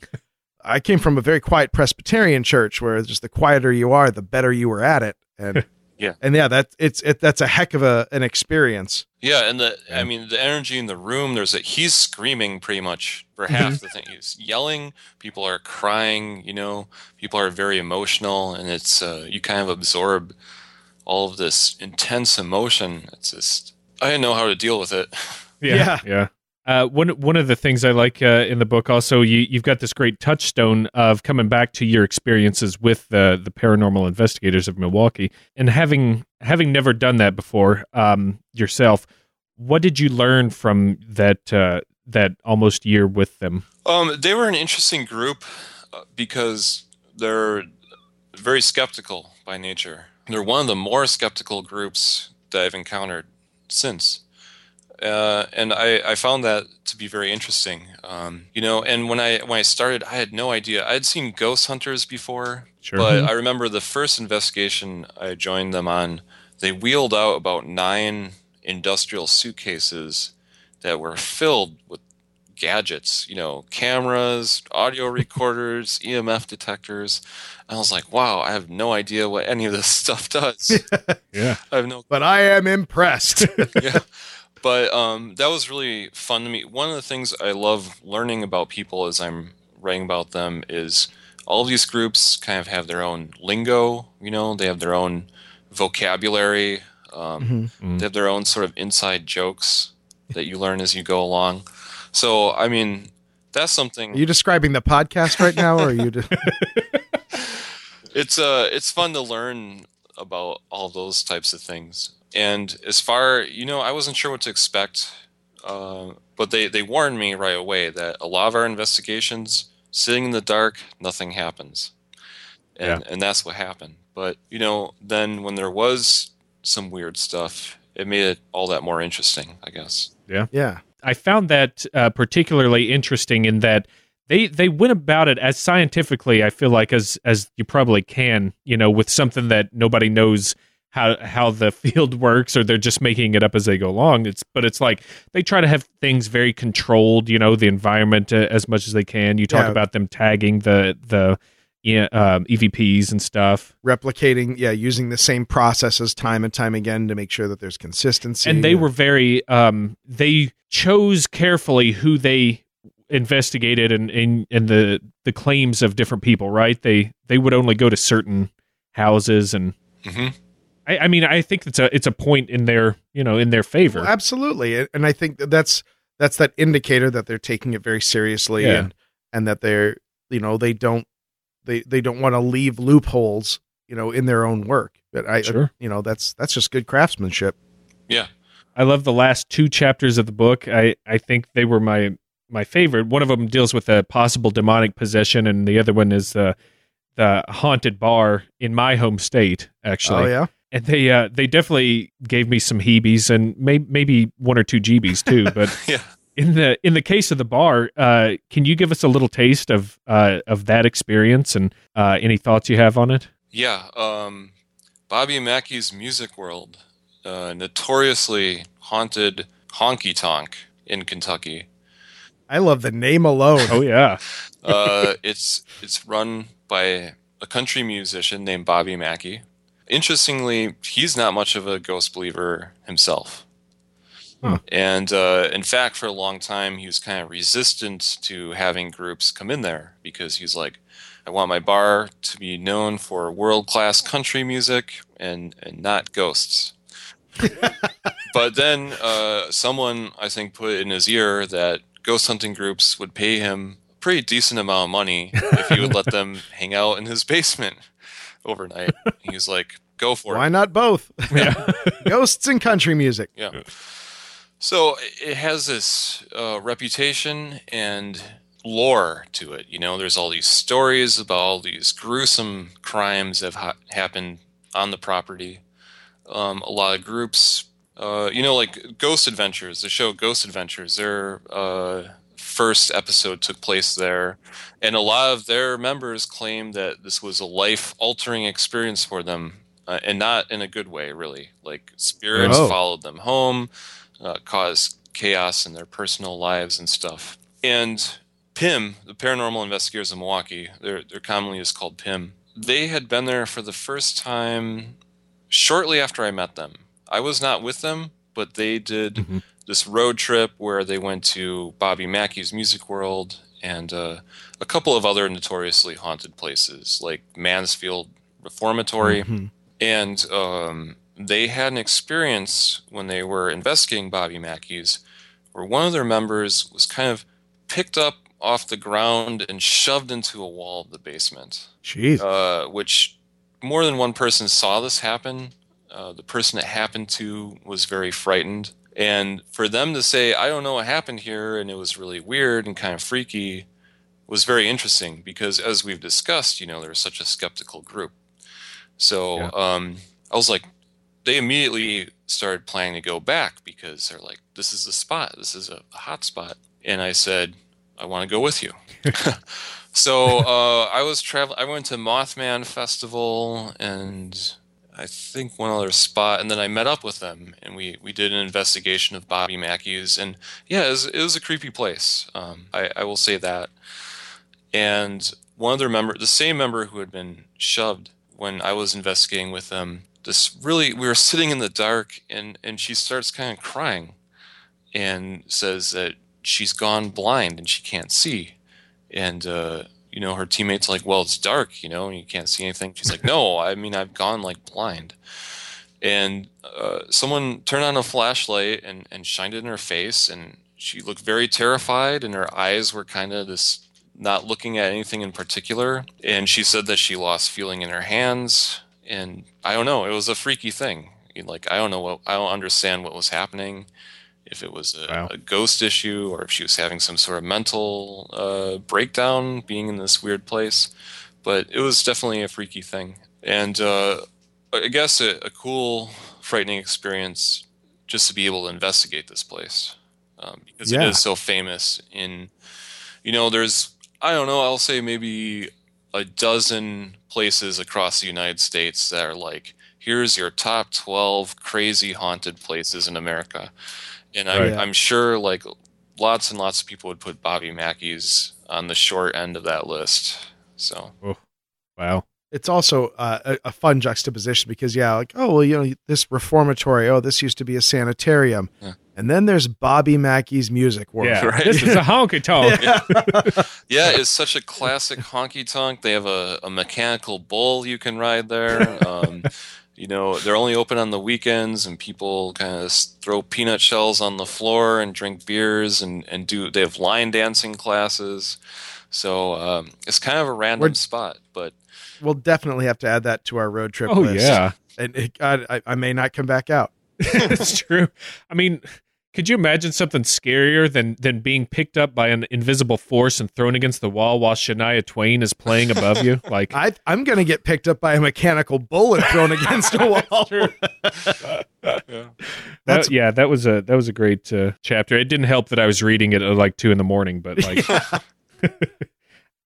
I came from a very quiet Presbyterian church where just the quieter you are, the better you were at it, and Yeah. and yeah, that it's it, that's a heck of a an experience. Yeah, and the I mean the energy in the room. There's a he's screaming pretty much for half the thing. He's yelling. People are crying. You know, people are very emotional, and it's uh, you kind of absorb all of this intense emotion. It's just I didn't know how to deal with it. Yeah, Yeah. yeah. Uh, one one of the things I like uh, in the book also you you've got this great touchstone of coming back to your experiences with the the paranormal investigators of Milwaukee and having having never done that before um, yourself. What did you learn from that uh, that almost year with them? Um, they were an interesting group uh, because they're very skeptical by nature. They're one of the more skeptical groups that I've encountered since. Uh, and I, I found that to be very interesting. Um, you know, and when I when I started, I had no idea. I had seen ghost hunters before, Sure. but I remember the first investigation I joined them on. They wheeled out about nine industrial suitcases that were filled with gadgets. You know, cameras, audio recorders, EMF detectors. I was like, wow, I have no idea what any of this stuff does. Yeah. I have no But I am impressed. yeah. But um, that was really fun to me. One of the things I love learning about people as I'm writing about them is all these groups kind of have their own lingo. You know, they have their own vocabulary. Um, Mhm. They have their own sort of inside jokes that you learn as you go along. So, I mean, that's something. Are you describing the podcast right now, or are you? Just, it's uh it's fun to learn about all those types of things and as far you know i wasn't sure what to expect uh, but they they warned me right away that a lot of our investigations sitting in the dark nothing happens and and that's what happened but you know then when there was some weird stuff it made it all that more interesting i guess Yeah. yeah. I found that uh, particularly interesting in that they they went about it as scientifically. I feel like as as you probably can, you know, with something that nobody knows how how the field works, or they're just making it up as they go along. It's but it's like they try to have things very controlled. You know, the environment uh, as much as they can. You talk Yeah. about them tagging the the yeah, um, EVPs and stuff. Replicating, yeah, using the same processes time and time again to make sure that there's consistency. and they were very um they chose carefully who they investigated and and, and the the claims of different people right they they would only go to certain houses and hmm I, I mean i think it's a it's a point in their you know in their favor Well, absolutely, and I think that that's that's that indicator that they're taking it very seriously, Yeah. and and that they're you know they don't they they don't want to leave loopholes you know in their own work. But I Sure. you know that's that's just good craftsmanship. yeah I love the last two chapters of the book. I, I think they were my my favorite. One of them deals with a possible demonic possession, and the other one is the the haunted bar in my home state. Actually, oh yeah, and they uh, they definitely gave me some heebies and may- maybe one or two GBs too. But yeah in the in the case of the bar, uh, can you give us a little taste of uh, of that experience and uh, any thoughts you have on it? Yeah, um, Bobby Mackey's Music World, uh, notoriously haunted honky tonk in Kentucky. I love the name alone. Oh yeah, Uh, it's it's run by a country musician named Bobby Mackey. Interestingly, he's not much of a ghost believer himself. Huh. And uh, in fact, for a long time, he was kind of resistant to having groups come in there because he's like, I want my bar to be known for world class country music and, and not ghosts. but then uh, someone, I think, put in his ear that ghost hunting groups would pay him a pretty decent amount of money if he would let them hang out in his basement overnight. He was like, go for it. Why not both? yeah. Ghosts and country music. Yeah. So it has this uh, reputation and lore to it. You know, there's all these stories about all these gruesome crimes that have ha- happened on the property. Um, a lot of groups, uh, you know, like Ghost Adventures, the show Ghost Adventures, their uh, first episode took place there. And a lot of their members claim that this was a life altering experience for them. Uh, and not in a good way, really. Like spirits Oh. followed them home, uh, caused chaos in their personal lives and stuff. And PIM, the Paranormal Investigators of Milwaukee, they're, they're commonly just called PIM, they had been there for the first time shortly after I met them. I was not with them, but they did Mhm. this road trip where they went to Bobby Mackey's Music World and uh, a couple of other notoriously haunted places like Mansfield Reformatory. Mhm. And um, they had an experience when they were investigating Bobby Mackey's where one of their members was kind of picked up off the ground and shoved into a wall of the basement Jeez. uh, which more than one person saw this happen. Uh, the person it happened to was very frightened. And for them to say, I don't know what happened here, and it was really weird and kind of freaky, was very interesting because, as we've discussed, you know, they're such a skeptical group. So Yeah. um, I was like, they immediately started planning to go back because they're like, this is the spot, this is a hot spot. And I said, I want to go with you. so uh, I was traveling. I went to Mothman Festival and I think one other spot, and then I met up with them and we, we did an investigation of Bobby Mackey's, and yeah, it was, it was a creepy place. Um, I, I will say that. And one other member, the same member who had been shoved when I was investigating with them, this really we were sitting in the dark, and and she starts kind of crying, and says that she's gone blind and she can't see. And uh, you know her teammates are like well it's dark you know and you can't see anything. She's like no i mean i've gone like blind. And uh, someone turned on a flashlight and, and shined it in her face and she looked very terrified and her eyes were kind of this not looking at anything in particular. And she said that she lost feeling in her hands and i don't know it was a freaky thing like i don't know what i don't understand what was happening if it was a, Wow. a ghost issue or if she was having some sort of mental uh, breakdown being in this weird place. But it was definitely a freaky thing. And uh, I guess a, a cool, frightening experience just to be able to investigate this place um, because Yeah. it is so famous. In, you know, there's, I don't know, I'll say maybe a dozen places across the United States that are like, here's your top 12 crazy haunted places in America. And I'm. I'm sure like lots and lots of people would put Bobby Mackey's on the short end of that list. So Wow. it's also uh, a, a fun juxtaposition because yeah, like oh well, you know this reformatory. Oh, this used to be a sanitarium, Yeah. And then there's Bobby Mackey's Music World. Yeah. Right. This is a honky tonk. yeah, it's such a classic honky tonk. They have a, a mechanical bull you can ride there. Um, you know, they're only open on the weekends, and people kind of throw peanut shells on the floor and drink beers and, and do. They have line dancing classes, so um, it's kind of a random We're- spot. But We'll definitely have to add that to our road trip. Oh list. yeah, and it, I, I- I may not come back out. it's true. I mean, could you imagine something scarier than than being picked up by an invisible force and thrown against the wall while Shania Twain is playing above you? Like, I, I'm going to get picked up by a mechanical bullet thrown against a wall. that, That's- yeah, that was a that was a great uh, chapter. It didn't help that I was reading it at like two in the morning, but like.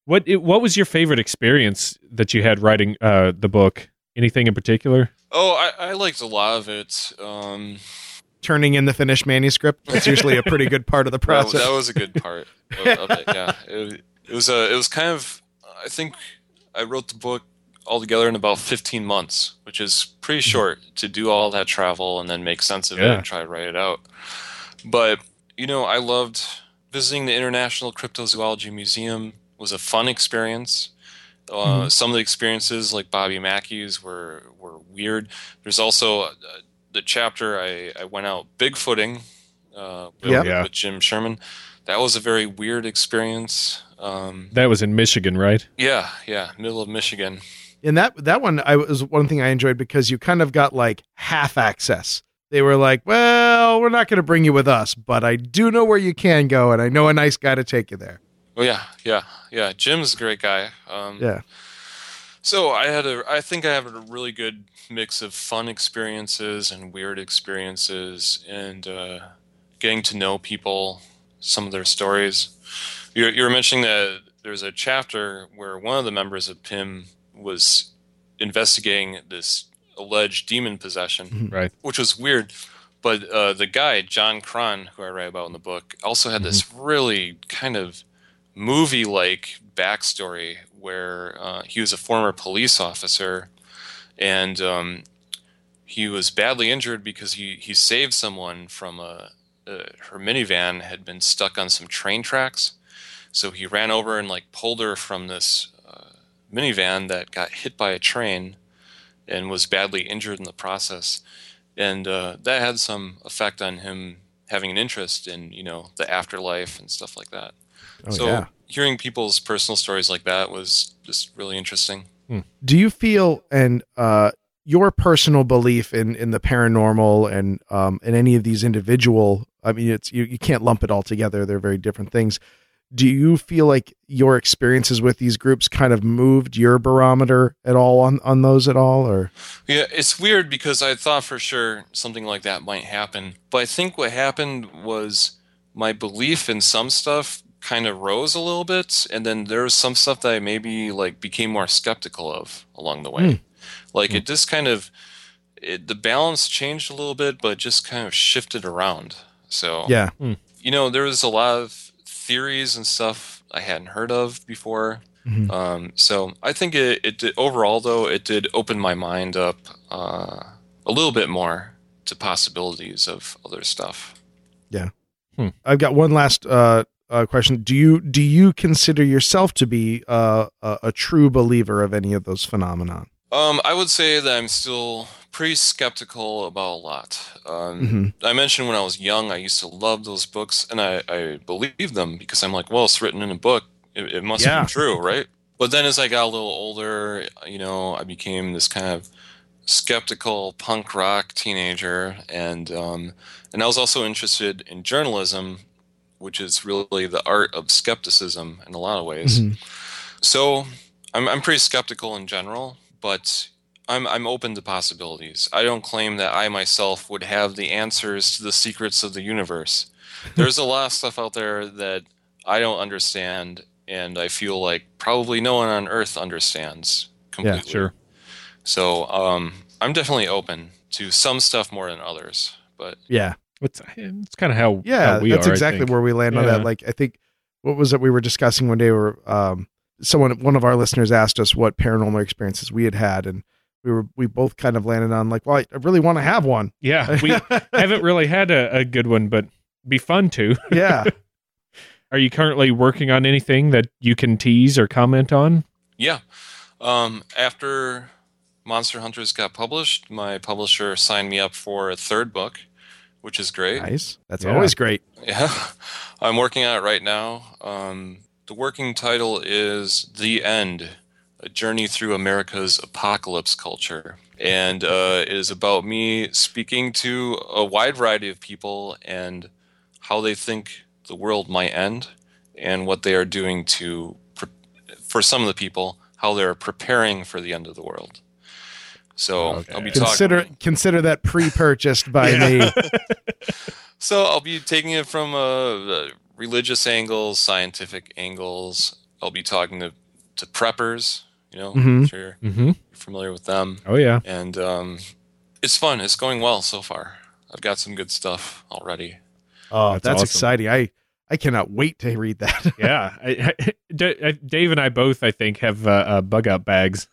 What it, what was your favorite experience that you had writing uh, the book? Anything in particular? oh, I, I liked a lot of it. Um, Turning in the finished manuscript. That's usually a pretty good part of the process. that was a good part of, it. Yeah, it, it was a. It was kind of. I think I wrote the book altogether in about 15 months, which is pretty short to do all that travel and then make sense of it and try to write it out. But you know, I loved visiting the International Cryptozoology Museum. Was a fun experience. Uh, Some of the experiences, like Bobby Mackey's, were were weird. There's also uh, the chapter I, I went out bigfooting uh, with, Yeah. with Jim Sherman. That was a very weird experience. Um, That was in Michigan, right? yeah, yeah, middle of Michigan. And that that one I was one thing I enjoyed because you kind of got like half access. They were like, "Well, we're not going to bring you with us, but I do know where you can go, and I know a nice guy to take you there." Oh yeah, yeah, yeah. Jim's a great guy. Um, Yeah, So I had a, I think I have a really good mix of fun experiences and weird experiences, and uh, getting to know people, some of their stories. You, you were mentioning that there's a chapter where one of the members of PIM was investigating this alleged demon possession, Right. which was weird. But uh, the guy, John Cron, who I write about in the book, also had this really kind of movie like backstory where uh, he was a former police officer and um, he was badly injured because he, he saved someone from a, uh, her minivan had been stuck on some train tracks. So he ran over and like pulled her from this uh, minivan that got hit by a train and was badly injured in the process. And uh, that had some effect on him having an interest in you know the afterlife and stuff like that. Oh, so yeah. Hearing people's personal stories like that was just really interesting. do you feel and uh your personal belief in in the paranormal and um in any of these individual i mean it's you, you can't lump it all together they're very different things do you feel like your experiences with these groups kind of moved your barometer at all on on those at all or Yeah, it's weird because I thought for sure something like that might happen. But I think what happened was my belief in some stuff kind of rose a little bit and then there was some stuff that I maybe like became more skeptical of along the way. Like it just kind of it, the balance changed a little bit but just kind of shifted around. So yeah you know, there was a lot of theories and stuff I hadn't heard of before. Mhm. Um, so I think it, it did, overall, though, it did open my mind up uh, a little bit more to possibilities of other stuff. Yeah. I've got one last uh uh, question do you do you consider yourself to be uh, a, a true believer of any of those phenomenon Um, I would say that I'm still pretty skeptical about a lot. Um, Mhm. I mentioned when I was young, I used to love those books, and I, I believed them because I'm like, well, it's written in a book. It, it must Yeah. be true, right? But then as I got a little older, you know, I became this kind of skeptical punk rock teenager, and um, and I was also interested in journalism, which is really the art of skepticism in a lot of ways. Mhm. So I'm I'm pretty skeptical in general, but I'm I'm open to possibilities. I don't claim that I myself would have the answers to the secrets of the universe. There's a lot of stuff out there that I don't understand and I feel like probably no one on earth understands completely. Yeah, Sure. So um I'm definitely open to some stuff more than others. But yeah It's it's kind of how Yeah, how we that's are, exactly where we land on that. Like, I think what was it we were discussing one day? Where um, someone, one of our listeners, asked us what paranormal experiences we had had, and we were we both kind of landed on like, well, I, I really want to have one. Yeah, we haven't really had a, a good one, but be fun to. yeah, Are you currently working on anything that you can tease or comment on? Yeah. Um, after Monster Hunters got published, my publisher signed me up for a third book, which is great. nice. That's Yeah. always great. Yeah. I'm working on it right now. Um, the working title is The End A Journey Through America's Apocalypse Culture. And uh, it is about me speaking to a wide variety of people and how they think the world might end and what they are doing to, pre- for some of the people, how they're preparing for the end of the world. So I'll be Consider talking. consider that pre-purchased by Yeah. me. So I'll be taking it from uh, religious angles, scientific angles. I'll be talking to, to preppers, you know, Mhm. I'm sure you're Mm-hmm. familiar with them. Oh yeah. And um, it's fun. It's going well so far. I've got some good stuff already. Oh, That's that's, awesome. exciting. I I cannot wait to read that. Yeah, I, I, D- I- Dave and I both, I think, have uh, uh, bug out bags.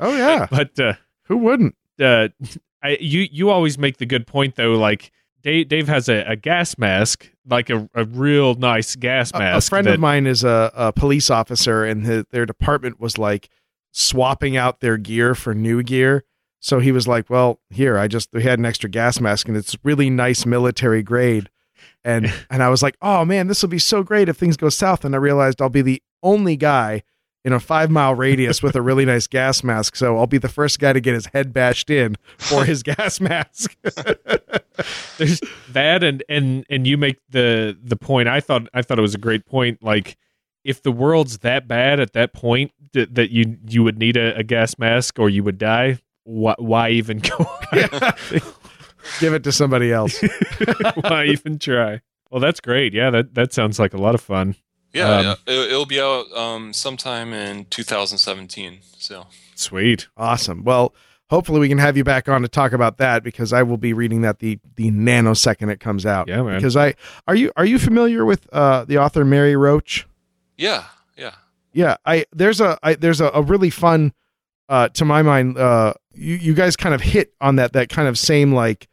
oh yeah, but uh, who wouldn't? uh, I, you you always make the good point though. Like Dave, Dave has a, a gas mask, like a, a real nice gas A- mask. A friend that- of mine is a, a police officer, and his, their department was like swapping out their gear for new gear. So he was like, "Well, here, I just we had an extra gas mask, and it's really nice military grade." And and I was like, "Oh man, this will be so great if things go south." And I realized I'll be the only guy in a five mile radius with a really nice gas mask, so I'll be the first guy to get his head bashed in for his gas mask. there's that and and and you make the the point. I thought i thought it was a great point. Like if the world's that bad at that point that, that you you would need a, a gas mask or you would die why, why even go Give it to somebody else. why even try? Well that's great. Yeah that that sounds like a lot of fun Yeah, Um, yeah. It, it'll be out um, sometime in 2017. So sweet Awesome. Well, hopefully we can have you back on to talk about that because I will be reading that the the nanosecond it comes out. Yeah, man. Because I are you are you familiar with uh, the author Mary Roach? yeah, yeah. Yeah, I there's a I, there's a, a really fun uh, to my mind. Uh, you you guys kind of hit on that that kind of same like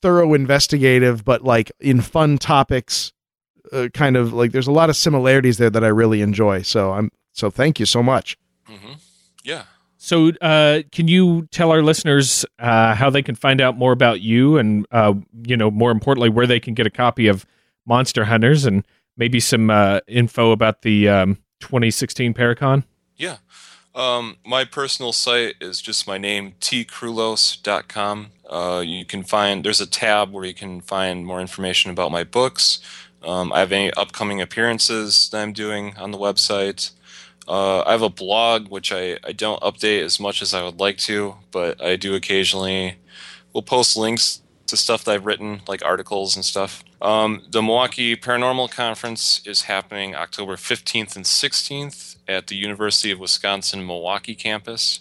thorough investigative, but like in fun topics. Uh, kind of like there's a lot of similarities there that I really enjoy. So I'm so thank you so much. hmm Yeah. So, uh, can you tell our listeners uh, how they can find out more about you, and uh, you know, more importantly, where they can get a copy of Monster Hunters, and maybe some uh, info about the um, 2016 Paracon? Yeah. Um, my personal site is just my name, tkrulos.com. Uh, you can find, there's a tab where you can find more information about my books. Um, I have any upcoming appearances that I'm doing on the website. Uh, I have a blog, which I, I don't update as much as I would like to, but I do occasionally. We'll post links to stuff that I've written, like articles and stuff. Um, the Milwaukee Paranormal Conference is happening October 15th and 16th at the University of Wisconsin Milwaukee campus.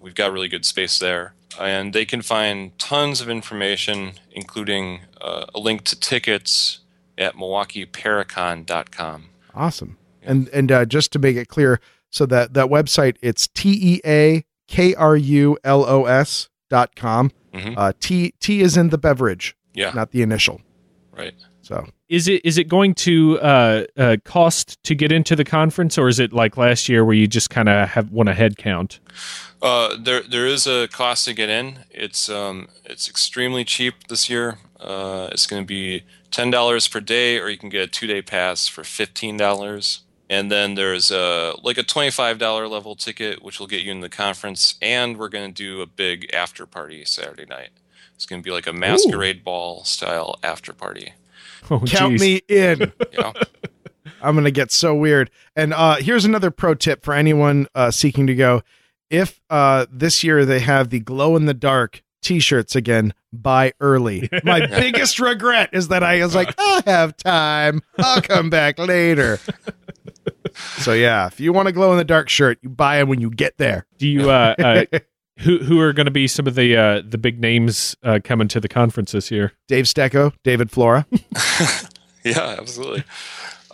We've got really good space there. And they can find tons of information, including uh, a link to tickets at milwaukeeparacon.com. Awesome. And and uh, just to make it clear, so that that website it's T E A K R U L O S dot com. Mhm. Uh, T T is in the beverage, Yeah, not the initial. right. So Is it is it going to uh, uh, cost to get into the conference, or is it like last year where you just kind of have want a head count? Uh, there there is a cost to get in. It's um it's extremely cheap this year. Uh, it's going to be ten dollars per day, or you can get a two day pass for fifteen dollars. And then there's a like a twenty five dollar level ticket, which will get you in the conference. And we're going to do a big after party Saturday night. It's going to be like a masquerade ball style after party. Oh, count geez. me in. You know? I'm gonna get so weird. And uh, here's another pro tip for anyone uh, seeking to go. If uh, this year they have the glow in the dark T-shirts again, buy early. My biggest regret is that I was like, i'll have time. I'll come back later. so yeah, if you want a glow in the dark shirt, you buy them when you get there. Do you uh, uh, who who are going to be some of the uh, the big names uh, coming to the conference this year? Dave Stecco, David Flora. Yeah, absolutely.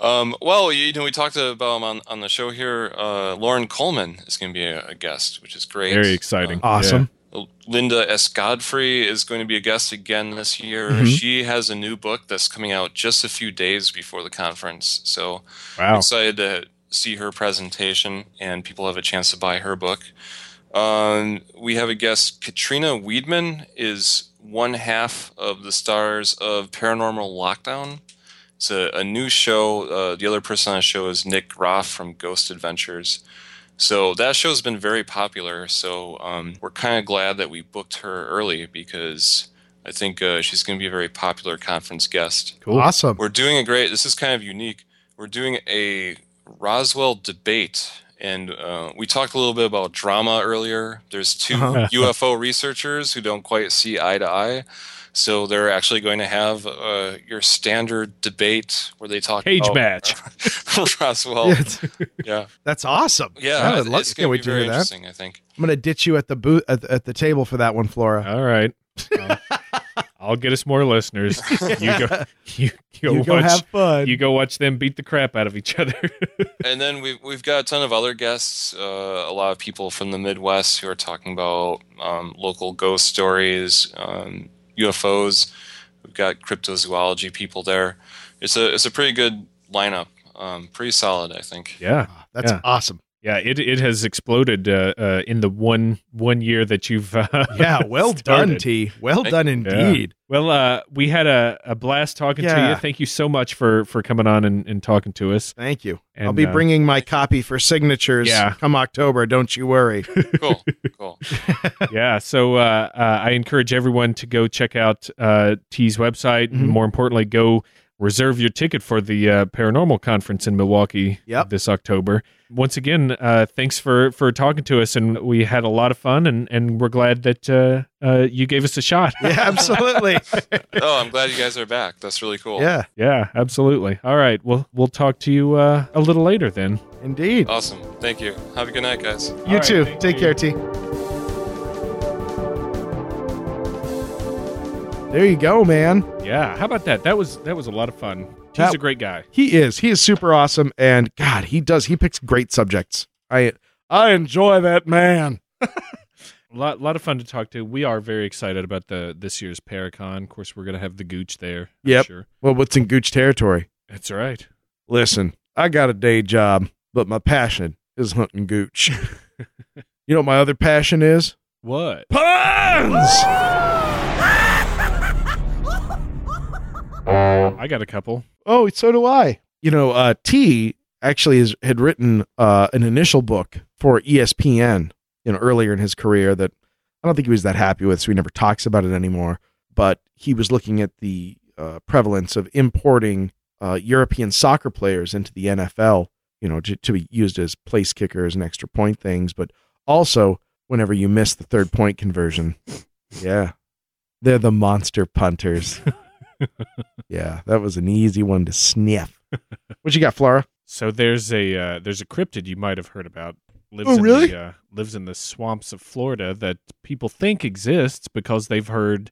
Um, well, you know, we talked about him on, on the show here. Uh, Loren Coleman is going to be a, a guest, which is great. Very exciting. Uh, Awesome. Linda S. Godfrey is going to be a guest again this year. Mhm. She has a new book that's coming out just a few days before the conference. So I'm excited to see her presentation and people have a chance to buy her book. Um, we have a guest, Katrina Weidman, is one half of the stars of Paranormal Lockdown. It's a, a new show. Uh, the other person on the show is Nick Groff from Ghost Adventures. So that show's been very popular. So um, we're kind of glad that we booked her early because I think uh, she's going to be a very popular conference guest. Cool. Awesome. We're doing a great. This is kind of unique. We're doing a Roswell debate, and uh, we talked a little bit about drama earlier. There's 2 Uh-huh. UFO researchers who don't quite see eye to eye, so they're actually going to have uh, your standard debate where they talk Cage about match. Roswell. Yeah, Yeah, it's- yeah, that's awesome. I would love- it's can't going wait to to be very hear that. I think. I'm gonna ditch you at the booth at, at the table for that one, Flora. All right. Um, I'll get us more listeners. You go. You, go you watch. go have fun. you go watch them beat the crap out of each other. and then we've we've got a ton of other guests. Uh, a lot of people from the Midwest who are talking about um, local ghost stories, um, UFOs. We've got cryptozoology people there. It's a it's a pretty good lineup. Um, pretty solid, I think. yeah. That's Yeah. awesome. Yeah. It it has exploded uh, uh, in the one one year that you've. Uh, Yeah, well done. Tea. Well Thank- done indeed. Well, uh, we had a, a blast talking to you. Thank you so much for for coming on and, and talking to us. Thank you. And, I'll be uh, bringing my copy for signatures Yeah. come October. Don't you worry. Cool, cool. yeah. So uh, uh, I encourage everyone to go check out uh, Tea's website. and Mhm. More importantly, go reserve your ticket for the uh, paranormal conference in Milwaukee Yep. this October. Once again, uh, thanks for for talking to us, and we had a lot of fun, and and we're glad that uh, uh, you gave us a shot. Yeah, absolutely. Oh, I'm glad you guys are back. That's really cool. yeah, yeah, absolutely. All right. Well, we'll talk to you uh, a little later then. indeed. Awesome. Thank you. Have a good night, guys. you all right, too. thank Take you. care, Tea. There you go, man. Yeah. How about that? That was that was a lot of fun. He's That- a great guy. He is. He is super awesome, and God, he does. He picks great subjects. I I enjoy that man. A lot, lot of fun to talk to. We are very excited about the this year's Paracon. Of course, we're going to have the Gooch there. Yep. Sure. Well, what's in Gooch territory? That's right. Listen, I got a day job, but my passion is hunting Gooch. You know what my other passion is? What? Puns! I got a couple. Oh, so do I. You know, uh, Tea actually has, had written uh, an initial book for ESPN, you know, earlier in his career that I don't think he was that happy with, so he never talks about it anymore. But he was looking at the uh, prevalence of importing uh, European soccer players into the NFL, you know, to, to be used as place kickers and extra point things, but also whenever you miss the third point conversion. Yeah. They're the monster punters. yeah, that was an easy one to sniff. What you got, Flora? So there's a uh, there's a cryptid you might have heard about. Lives Oh, in? The, uh, lives in the swamps of Florida that people think exists because they've heard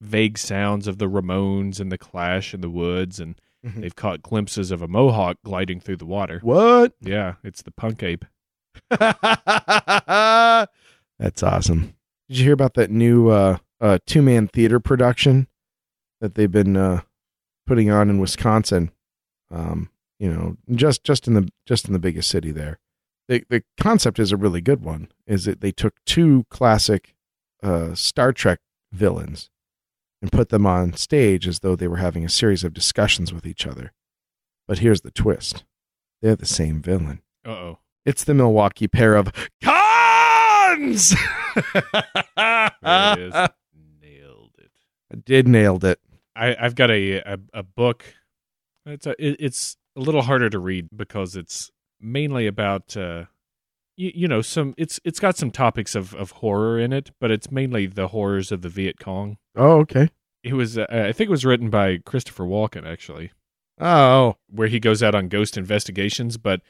vague sounds of the Ramones and the Clash in the woods, and Mhm. they've caught glimpses of a mohawk gliding through the water. What? Yeah, it's the punk ape. That's awesome. Did you hear about that new uh, uh, two man theater production that they've been uh, putting on in Wisconsin? Um, you know, just just in the just in the biggest city there. The the concept is a really good one. Is that they took two classic uh, Star Trek villains and put them on stage as though they were having a series of discussions with each other. But here's the twist: they're the same villain. Uh oh. It's the Milwaukee pair of cons. There it is. Nailed it. I did nailed it. I, I've got a, a a book. It's a it, it's a little harder to read because it's mainly about uh, you, you know some it's it's got some topics of of horror in it, but it's mainly the horrors of the Viet Cong. Oh, okay. It was uh, I think it was written by Christopher Walken actually, Oh, where he goes out on ghost investigations, but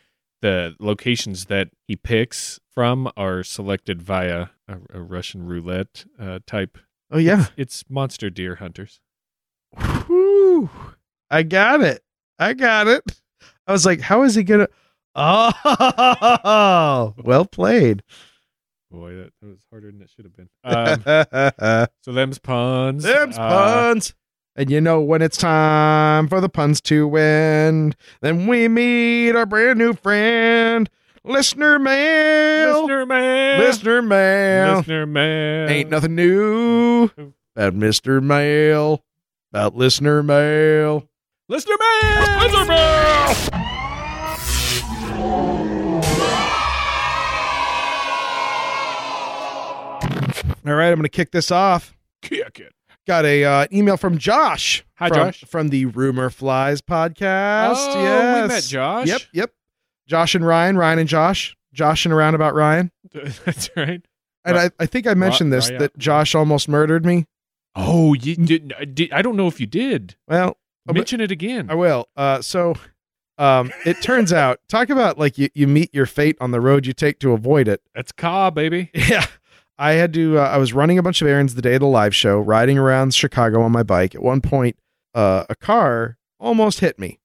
the locations that he picks from are selected via a, a Russian roulette uh, type. oh yeah. It's monster deer hunters. Whew. I got it. I got it. I was like, how is he gonna? Oh, well played. Boy, that, that was harder than it should have been. Um, so them's puns. Them's Uh, puns. And you know when it's time for the puns to end, then we meet our brand new friend, listener mail. Listener man. Listener mail. Listener man. Ain't nothing new about Mr. Mail. About listener mail. Listener mail! Listener man. All right, I'm going to kick this off. Kick it. Got a uh, email from Josh. Hi, from, Josh. From the Rumor Flies podcast. Oh, yes. we met Josh. Yep, yep. Josh and Ryan, Ryan and Josh. Josh and around about Ryan. That's right. And I, I think I mentioned this that Josh almost murdered me. Oh, you did, did. I don't know if you did. Well, Oh, Mention it again. I will. Uh, so um, it turns out, talk about like you, you meet your fate on the road you take to avoid it. That's Ka, baby. Yeah. I had to, uh, I was running a bunch of errands the day of the live show, riding around Chicago on my bike. At one point, uh, a car almost hit me.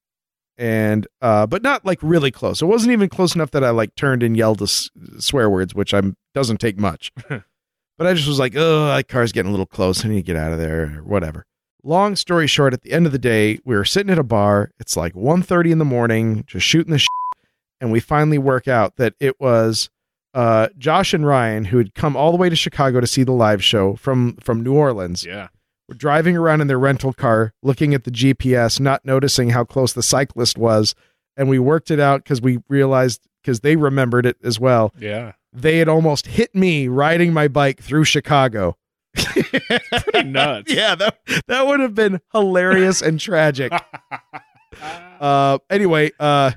And, uh, but not like really close. It wasn't even close enough that I like turned and yelled the s- swear words, which I'm, doesn't take much. but I just was like, oh, that car's getting a little close. I need to get out of there or whatever. Long story short, at the end of the day, we were sitting at a bar. It's like 1.30 in the morning, just shooting the shit. And we finally work out that it was uh, Josh and Ryan, who had come all the way to Chicago to see the live show from from New Orleans, Yeah. were driving around in their rental car, looking at the GPS, not noticing how close the cyclist was, and we worked it out because we realized because they remembered it as well. Yeah. They had almost hit me riding my bike through Chicago. Pretty nuts. yeah, that that would have been hilarious and tragic. Uh, anyway, uh,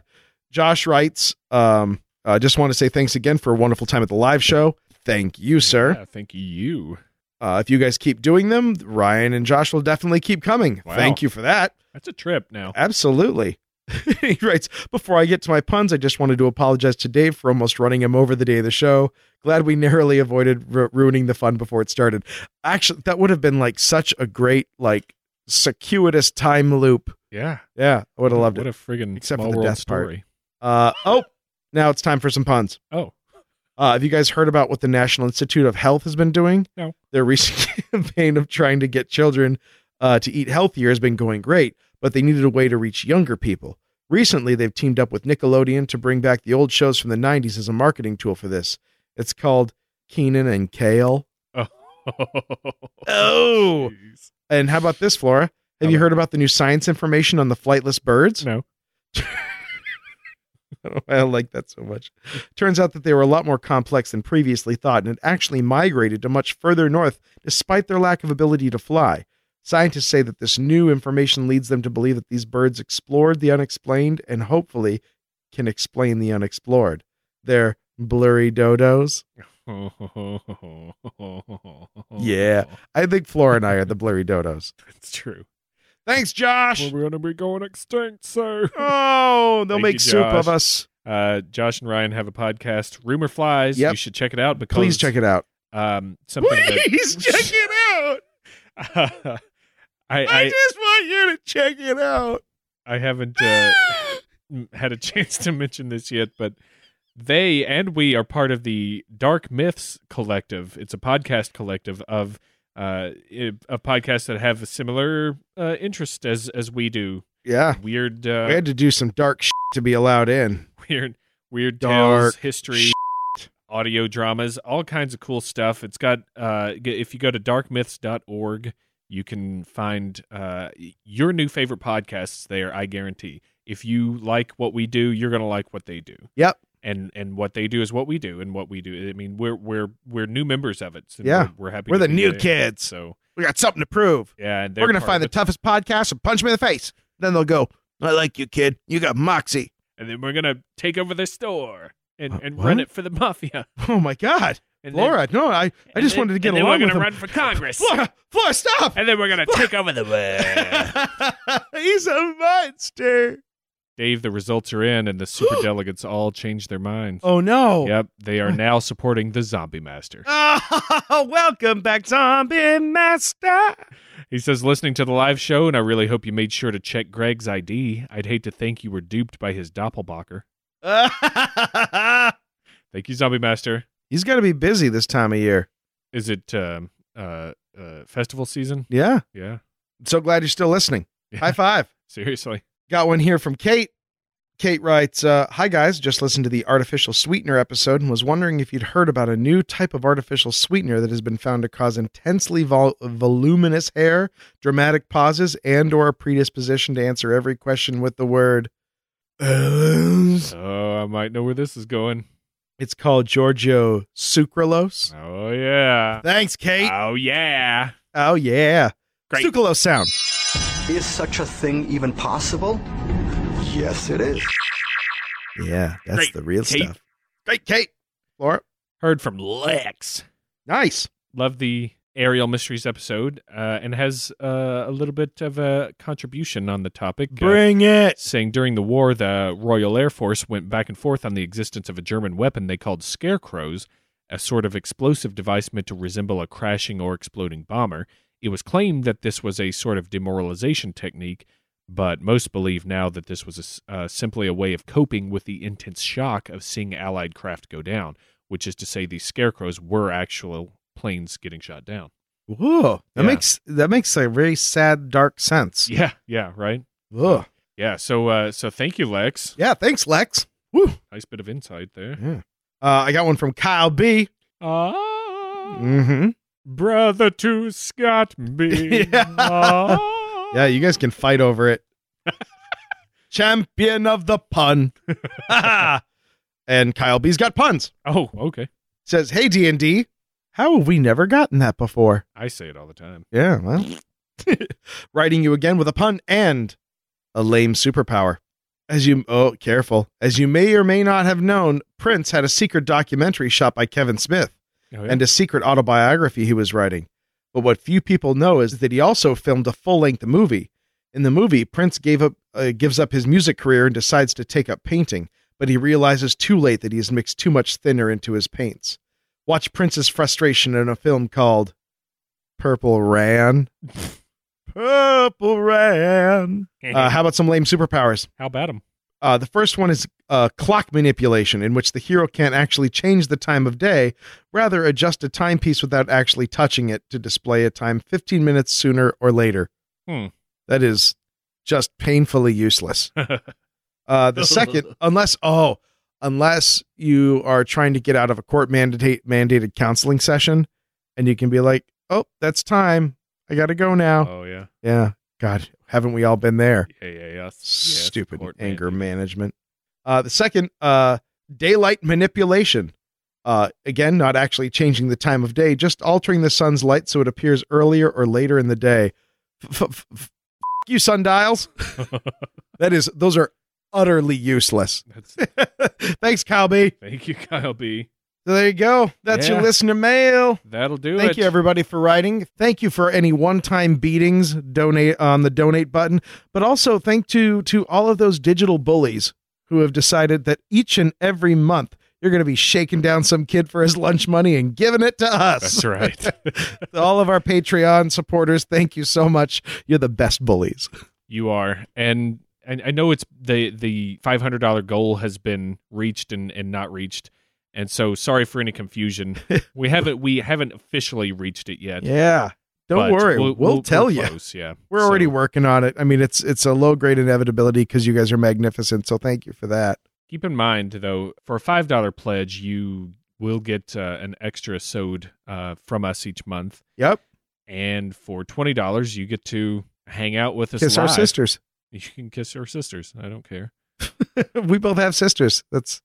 Josh writes, um, I just want to say thanks again for a wonderful time at the live show. Thank you, sir. Yeah, thank you. Uh, if you guys keep doing them, Ryan and Josh will definitely keep coming. Wow. Thank you for that. That's a trip now. Absolutely. he writes, Before I get to my puns, I just wanted to apologize to Dave for almost running him over the day of the show. Glad we narrowly avoided ru- ruining the fun before it started. Actually, that would have been like such a great, like, circuitous time loop. Yeah. Yeah, I would have loved what it. What a friggin' Except for the world death part. story. Uh, oh, now it's time for some puns. Oh. Uh, have you guys heard about what the National Institute of Health has been doing? No. Their recent campaign of trying to get children uh, to eat healthier has been going great, but they needed a way to reach younger people. Recently, they've teamed up with Nickelodeon to bring back the old shows from the 90s as a marketing tool for this. It's called Keenan and Kale. Oh. oh. jeez. And how about this, Flora? Have you heard about the new science information on the flightless birds? No. I don't like that so much. Turns out that they were a lot more complex than previously thought and had actually migrated to much further north despite their lack of ability to fly. Scientists say that this new information leads them to believe that these birds explored the unexplained and hopefully can explain the unexplored. They're blurry dodos. Yeah. I think Flora and I are the blurry dodos. That's true. Thanks, Josh. We're gonna be going extinct, so Oh, they'll Thank make you, soup of us. uh, Josh and Ryan have a podcast, Rumor Flies. Yep. You should check it out because Please check it out. Um, something Please check it out. I, I, I just want you to check it out. I haven't uh, had a chance to mention this yet, but they and we are part of the Dark Myths Collective. It's a podcast collective of uh, of podcasts that have a similar uh, interest as as we do. Yeah. Weird, uh, we had to do some dark shit to be allowed in. weird, weird Dark tales, history, audio dramas, all kinds of cool stuff. It's got uh, if you go to darkmyths.org, you can find uh, your new favorite podcasts there. I guarantee. If you like what we do, you're gonna like what they do. Yep. And and what they do is what we do, and what we do. I mean, we're we're we're new members of it. So Yeah. we're, we're happy. We're to the new there. kids. So We got something to prove. yeah, and We're going to find the toughest podcast and punch them in the face. Then they'll go, I like you, kid. You got moxie. and then we're gonna take over the store and and what? run it for the mafia. Oh, my God. And then- Laura, no, I, I just then- wanted to get and then along we're gonna him. run for Congress. Flora, Flora, stop. and then we're gonna take over the world. He's a monster. Dave, the results are in, and the super delegates all changed their minds. Oh, no. Yep, they are now supporting the Zombie Master. Oh, welcome back, Zombie Master. He says, listening to the live show, and I really hope you made sure to check Greg's ID. I'd hate to think you were duped by his doppelbacher. Thank you, Zombie Master. He's got to be busy this time of year. Is it um, uh, uh, festival season? Yeah. Yeah. So glad you're still listening. Yeah. High five. Seriously. Got one here from Kate. Kate writes, uh, Hi guys, just listened to the artificial sweetener episode and was wondering if you'd heard about a new type of artificial sweetener that has been found to cause intensely vol- voluminous hair, dramatic pauses, and or a predisposition to answer every question with the word. Oh, I might know where this is going. It's called Giorgio sucralose. Oh, yeah. Thanks, Kate. Oh, yeah. Oh yeah. Great. Sucralose sound. Is such a thing even possible? Yes, it is. Yeah, that's Great, the real Kate. stuff. Great, Kate. Laura. Heard from Lex. Nice. Love the Aerial Mysteries episode uh, and has uh, a little bit of a contribution on the topic. uh, Bring it. saying during the war, the Royal Air Force went back and forth on the existence of a German weapon they called scarecrows, a sort of explosive device meant to resemble a crashing or exploding bomber. It was claimed that this was a sort of demoralization technique, but most believe now that this was a uh, simply a way of coping with the intense shock of seeing Allied craft go down, which is to say these scarecrows were actual planes getting shot down. Whoa. That Yeah. makes that makes a very sad, dark sense. Yeah, yeah, right. Ugh. Yeah, so uh, so thank you, Lex. Yeah, thanks, Lex. Woo. Nice bit of insight there. Yeah. Uh, I got one from Kyle B. Ah. Mm-hmm. Brother to Scott B. Yeah. Ah. Yeah, you guys can fight over it. Champion of the pun. and Kyle B's got puns. Oh, okay. Says, "Hey D and D, how have we never gotten that before?" I say it all the time. Yeah, well, writing you again with a pun and a lame superpower. As you oh, careful. As you may or may not have known, Prince had a secret documentary shot by Kevin Smith Oh, yeah. and a secret autobiography he was writing. But what few people know is that he also filmed a full-length movie. In the movie, Prince gave up uh, gives up his music career and decides to take up painting, but he realizes too late that he has mixed too much thinner into his paints. Watch Prince's frustration in a film called Purple Ran. Purple Ran. Uh, how about some lame superpowers? How about them? Uh, the first one is uh, clock manipulation, in which the hero can't actually change the time of day, rather adjust a timepiece without actually touching it to display a time 15 minutes sooner or later. Hmm. That is just painfully useless. Uh, the second, unless oh, unless you are trying to get out of a court mandate mandated counseling session, and you can be like, "Oh, that's time. I got to go now." Oh yeah, Yeah, God, haven't we all been there? yeah, yeah, yeah. Stupid court anger management. Uh, the second, uh, daylight manipulation. Uh, again, not actually changing the time of day, just altering the sun's light so it appears earlier or later in the day. F- f- f- you sundials. that is, those are utterly useless. That's, Thanks, Calby. thank you, Kyle B. So there you go. That's your listener mail. That'll do Thank it. you, everybody, for writing. Thank you for any one-time beatings. Donate on the donate button, but also thank to to all of those digital bullies who have decided that each and every month you're going to be shaking down some kid for his lunch money and giving it to us. That's right. All of our Patreon supporters, thank you so much. You're the best bullies. You are, and I, I know it's the the five hundred dollar goal has been reached and, and not reached, and so sorry for any confusion. we haven't we haven't officially reached it yet. Yeah. Don't but worry. We'll, tell we're you. close, yeah, We're So, already working on it. I mean, it's it's a low grade inevitability because you guys are magnificent. So thank you for that. Keep in mind though, for a five dollar pledge, you will get uh, an extra sode uh, from us each month, Yep. and for twenty dollars, you get to hang out with us. Kiss our sisters. You can kiss our sisters. I don't care. we both have sisters. That's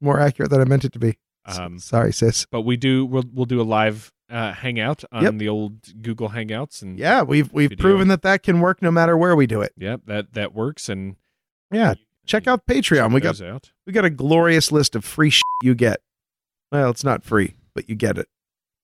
more accurate than I meant it to be. Um, Sorry, sis. but we do we'll we'll do a live uh, hangout on Yep. the old Google Hangouts and Yeah, we've we've Video. proven that that can work no matter where we do it. yep that that works and Yeah, check out Patreon. We got out. we got a glorious list of free shit you get. Well, it's not free, but you get it.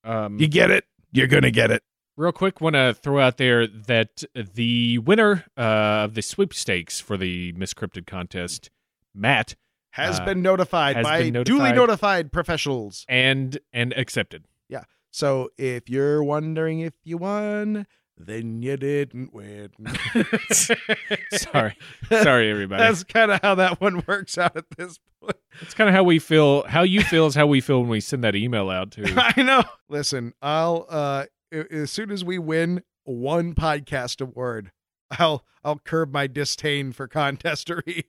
Um, You get it. You're gonna get it. Real quick, want to throw out there that the winner uh, of the sweepstakes for the Miscrypted contest, Matt, Has Uh, been notified has by been duly notified. notified professionals. and and accepted. Yeah. So if you're wondering if you won, then you didn't win. sorry, sorry, everybody. That's kind of how that one works out at this point. That's kind of how we feel. How you feel is how we feel when we send that email out to. I know. Listen, I'll uh as soon as we win one podcast award, I'll I'll curb my disdain for contestery.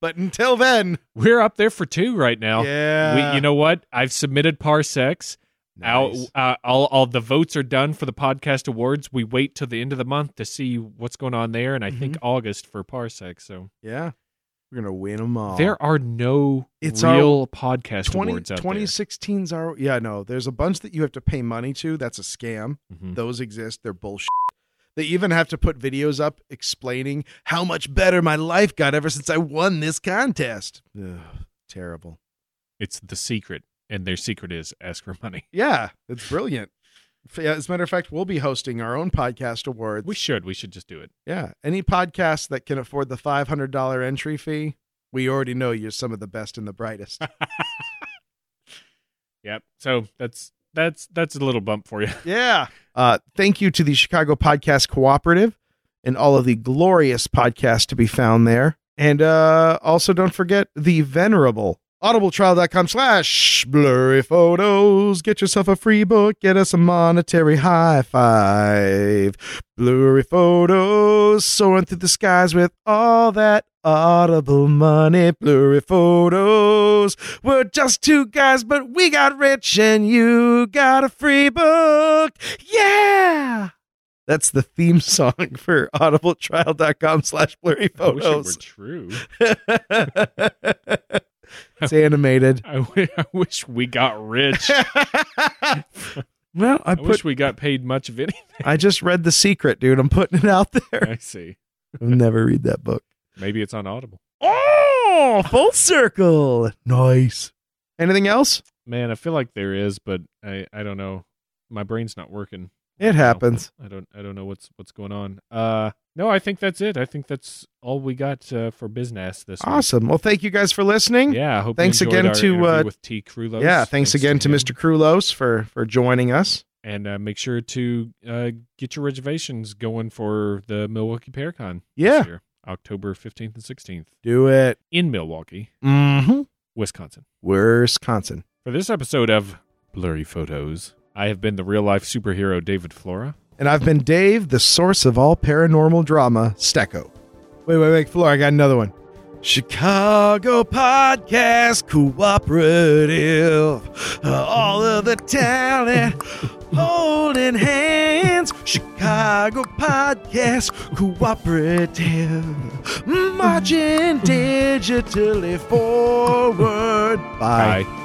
But until then, We're up there for two right now. yeah, We, you know what? I've submitted parsecs. Nice. Out, uh, all, all the votes are done for the podcast awards. We wait till the end of the month to see what's going on there, and I think Mm-hmm. August for parsec. So yeah, we're gonna win them all. there are no It's our real podcast 20, awards out 2016's are yeah no. There's a bunch that you have to pay money to. That's a scam. Mhm. Those exist. They're bullshit. They even have to put videos up explaining how much better my life got ever since I won this contest. Ugh, terrible. It's the secret, and their secret is ask for money. Yeah, it's brilliant. As a matter of fact, we'll be hosting our own podcast awards. We should. We should just do it. yeah, any podcast that can afford the five hundred dollar entry fee, we already know you're some of the best and the brightest. Yep. So that's that's that's a little bump for you. yeah. Uh, thank you to the Chicago Podcast Cooperative and all of the glorious podcasts to be found there. And uh, also, don't forget the venerable audibletrial.com slash blurry photos. Get yourself a free book. Get us a monetary high five. Blurry photos soaring through the skies with all that audible money. Blurry photos. We're just two guys, but we got rich and you got a free book. Yeah. That's the theme song for audibletrial.com slash blurry I wish it were photos. true. it's animated. I, w- I wish we got rich. well, I I put wish we got paid much of anything. I just read The Secret, dude. I'm putting it out there. I see. I'll never read that book. Maybe it's on Audible. Oh, full circle. Nice. Anything else? Man, I feel like there is, but I, I don't know. My brain's not working. It happens. I don't I don't know what's what's going on. Uh no, I think that's it. I think that's all we got uh, for business this Awesome. Well, thank you guys for listening. Yeah, I hope Thanks you again to, uh, with Tea Krulos. Yeah, thanks, again to him. Mr. Krulos for for joining us. And uh, make sure to uh, get your reservations going for the Milwaukee Paracon. Yeah. this year, October fifteenth and sixteenth Do it. in Milwaukee, Mm-hmm. Wisconsin. Wisconsin. For this episode of Blurry Photos, I have been the real life superhero David Flora. And I've been Dave, the source of all paranormal drama, Stecco. Wait, wait, wait, Flora, I got another one. Chicago Podcast Cooperative. Uh, all of the talent holding hands. Chicago Podcast Cooperative. Marching digitally forward. Bye. Bye.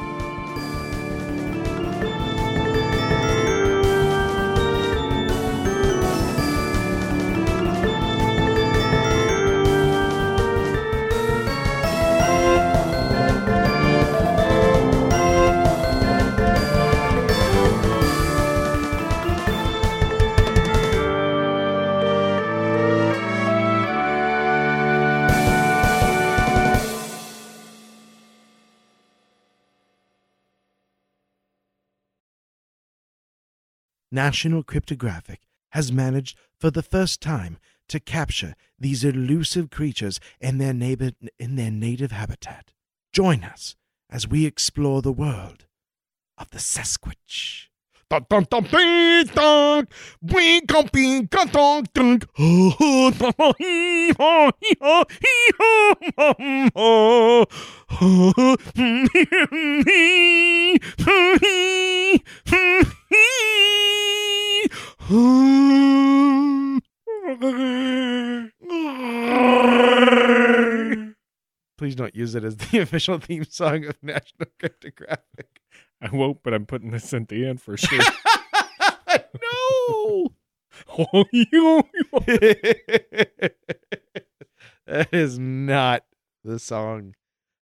National Cryptographic has managed for the first time to capture these elusive creatures in their, neighbor, in their native habitat. Join us as we explore the world of the Sasquatch. Please don't use it as the official theme song of National Cryptographic. I won't, but I'm putting this at the end for sure. no. that is not the song.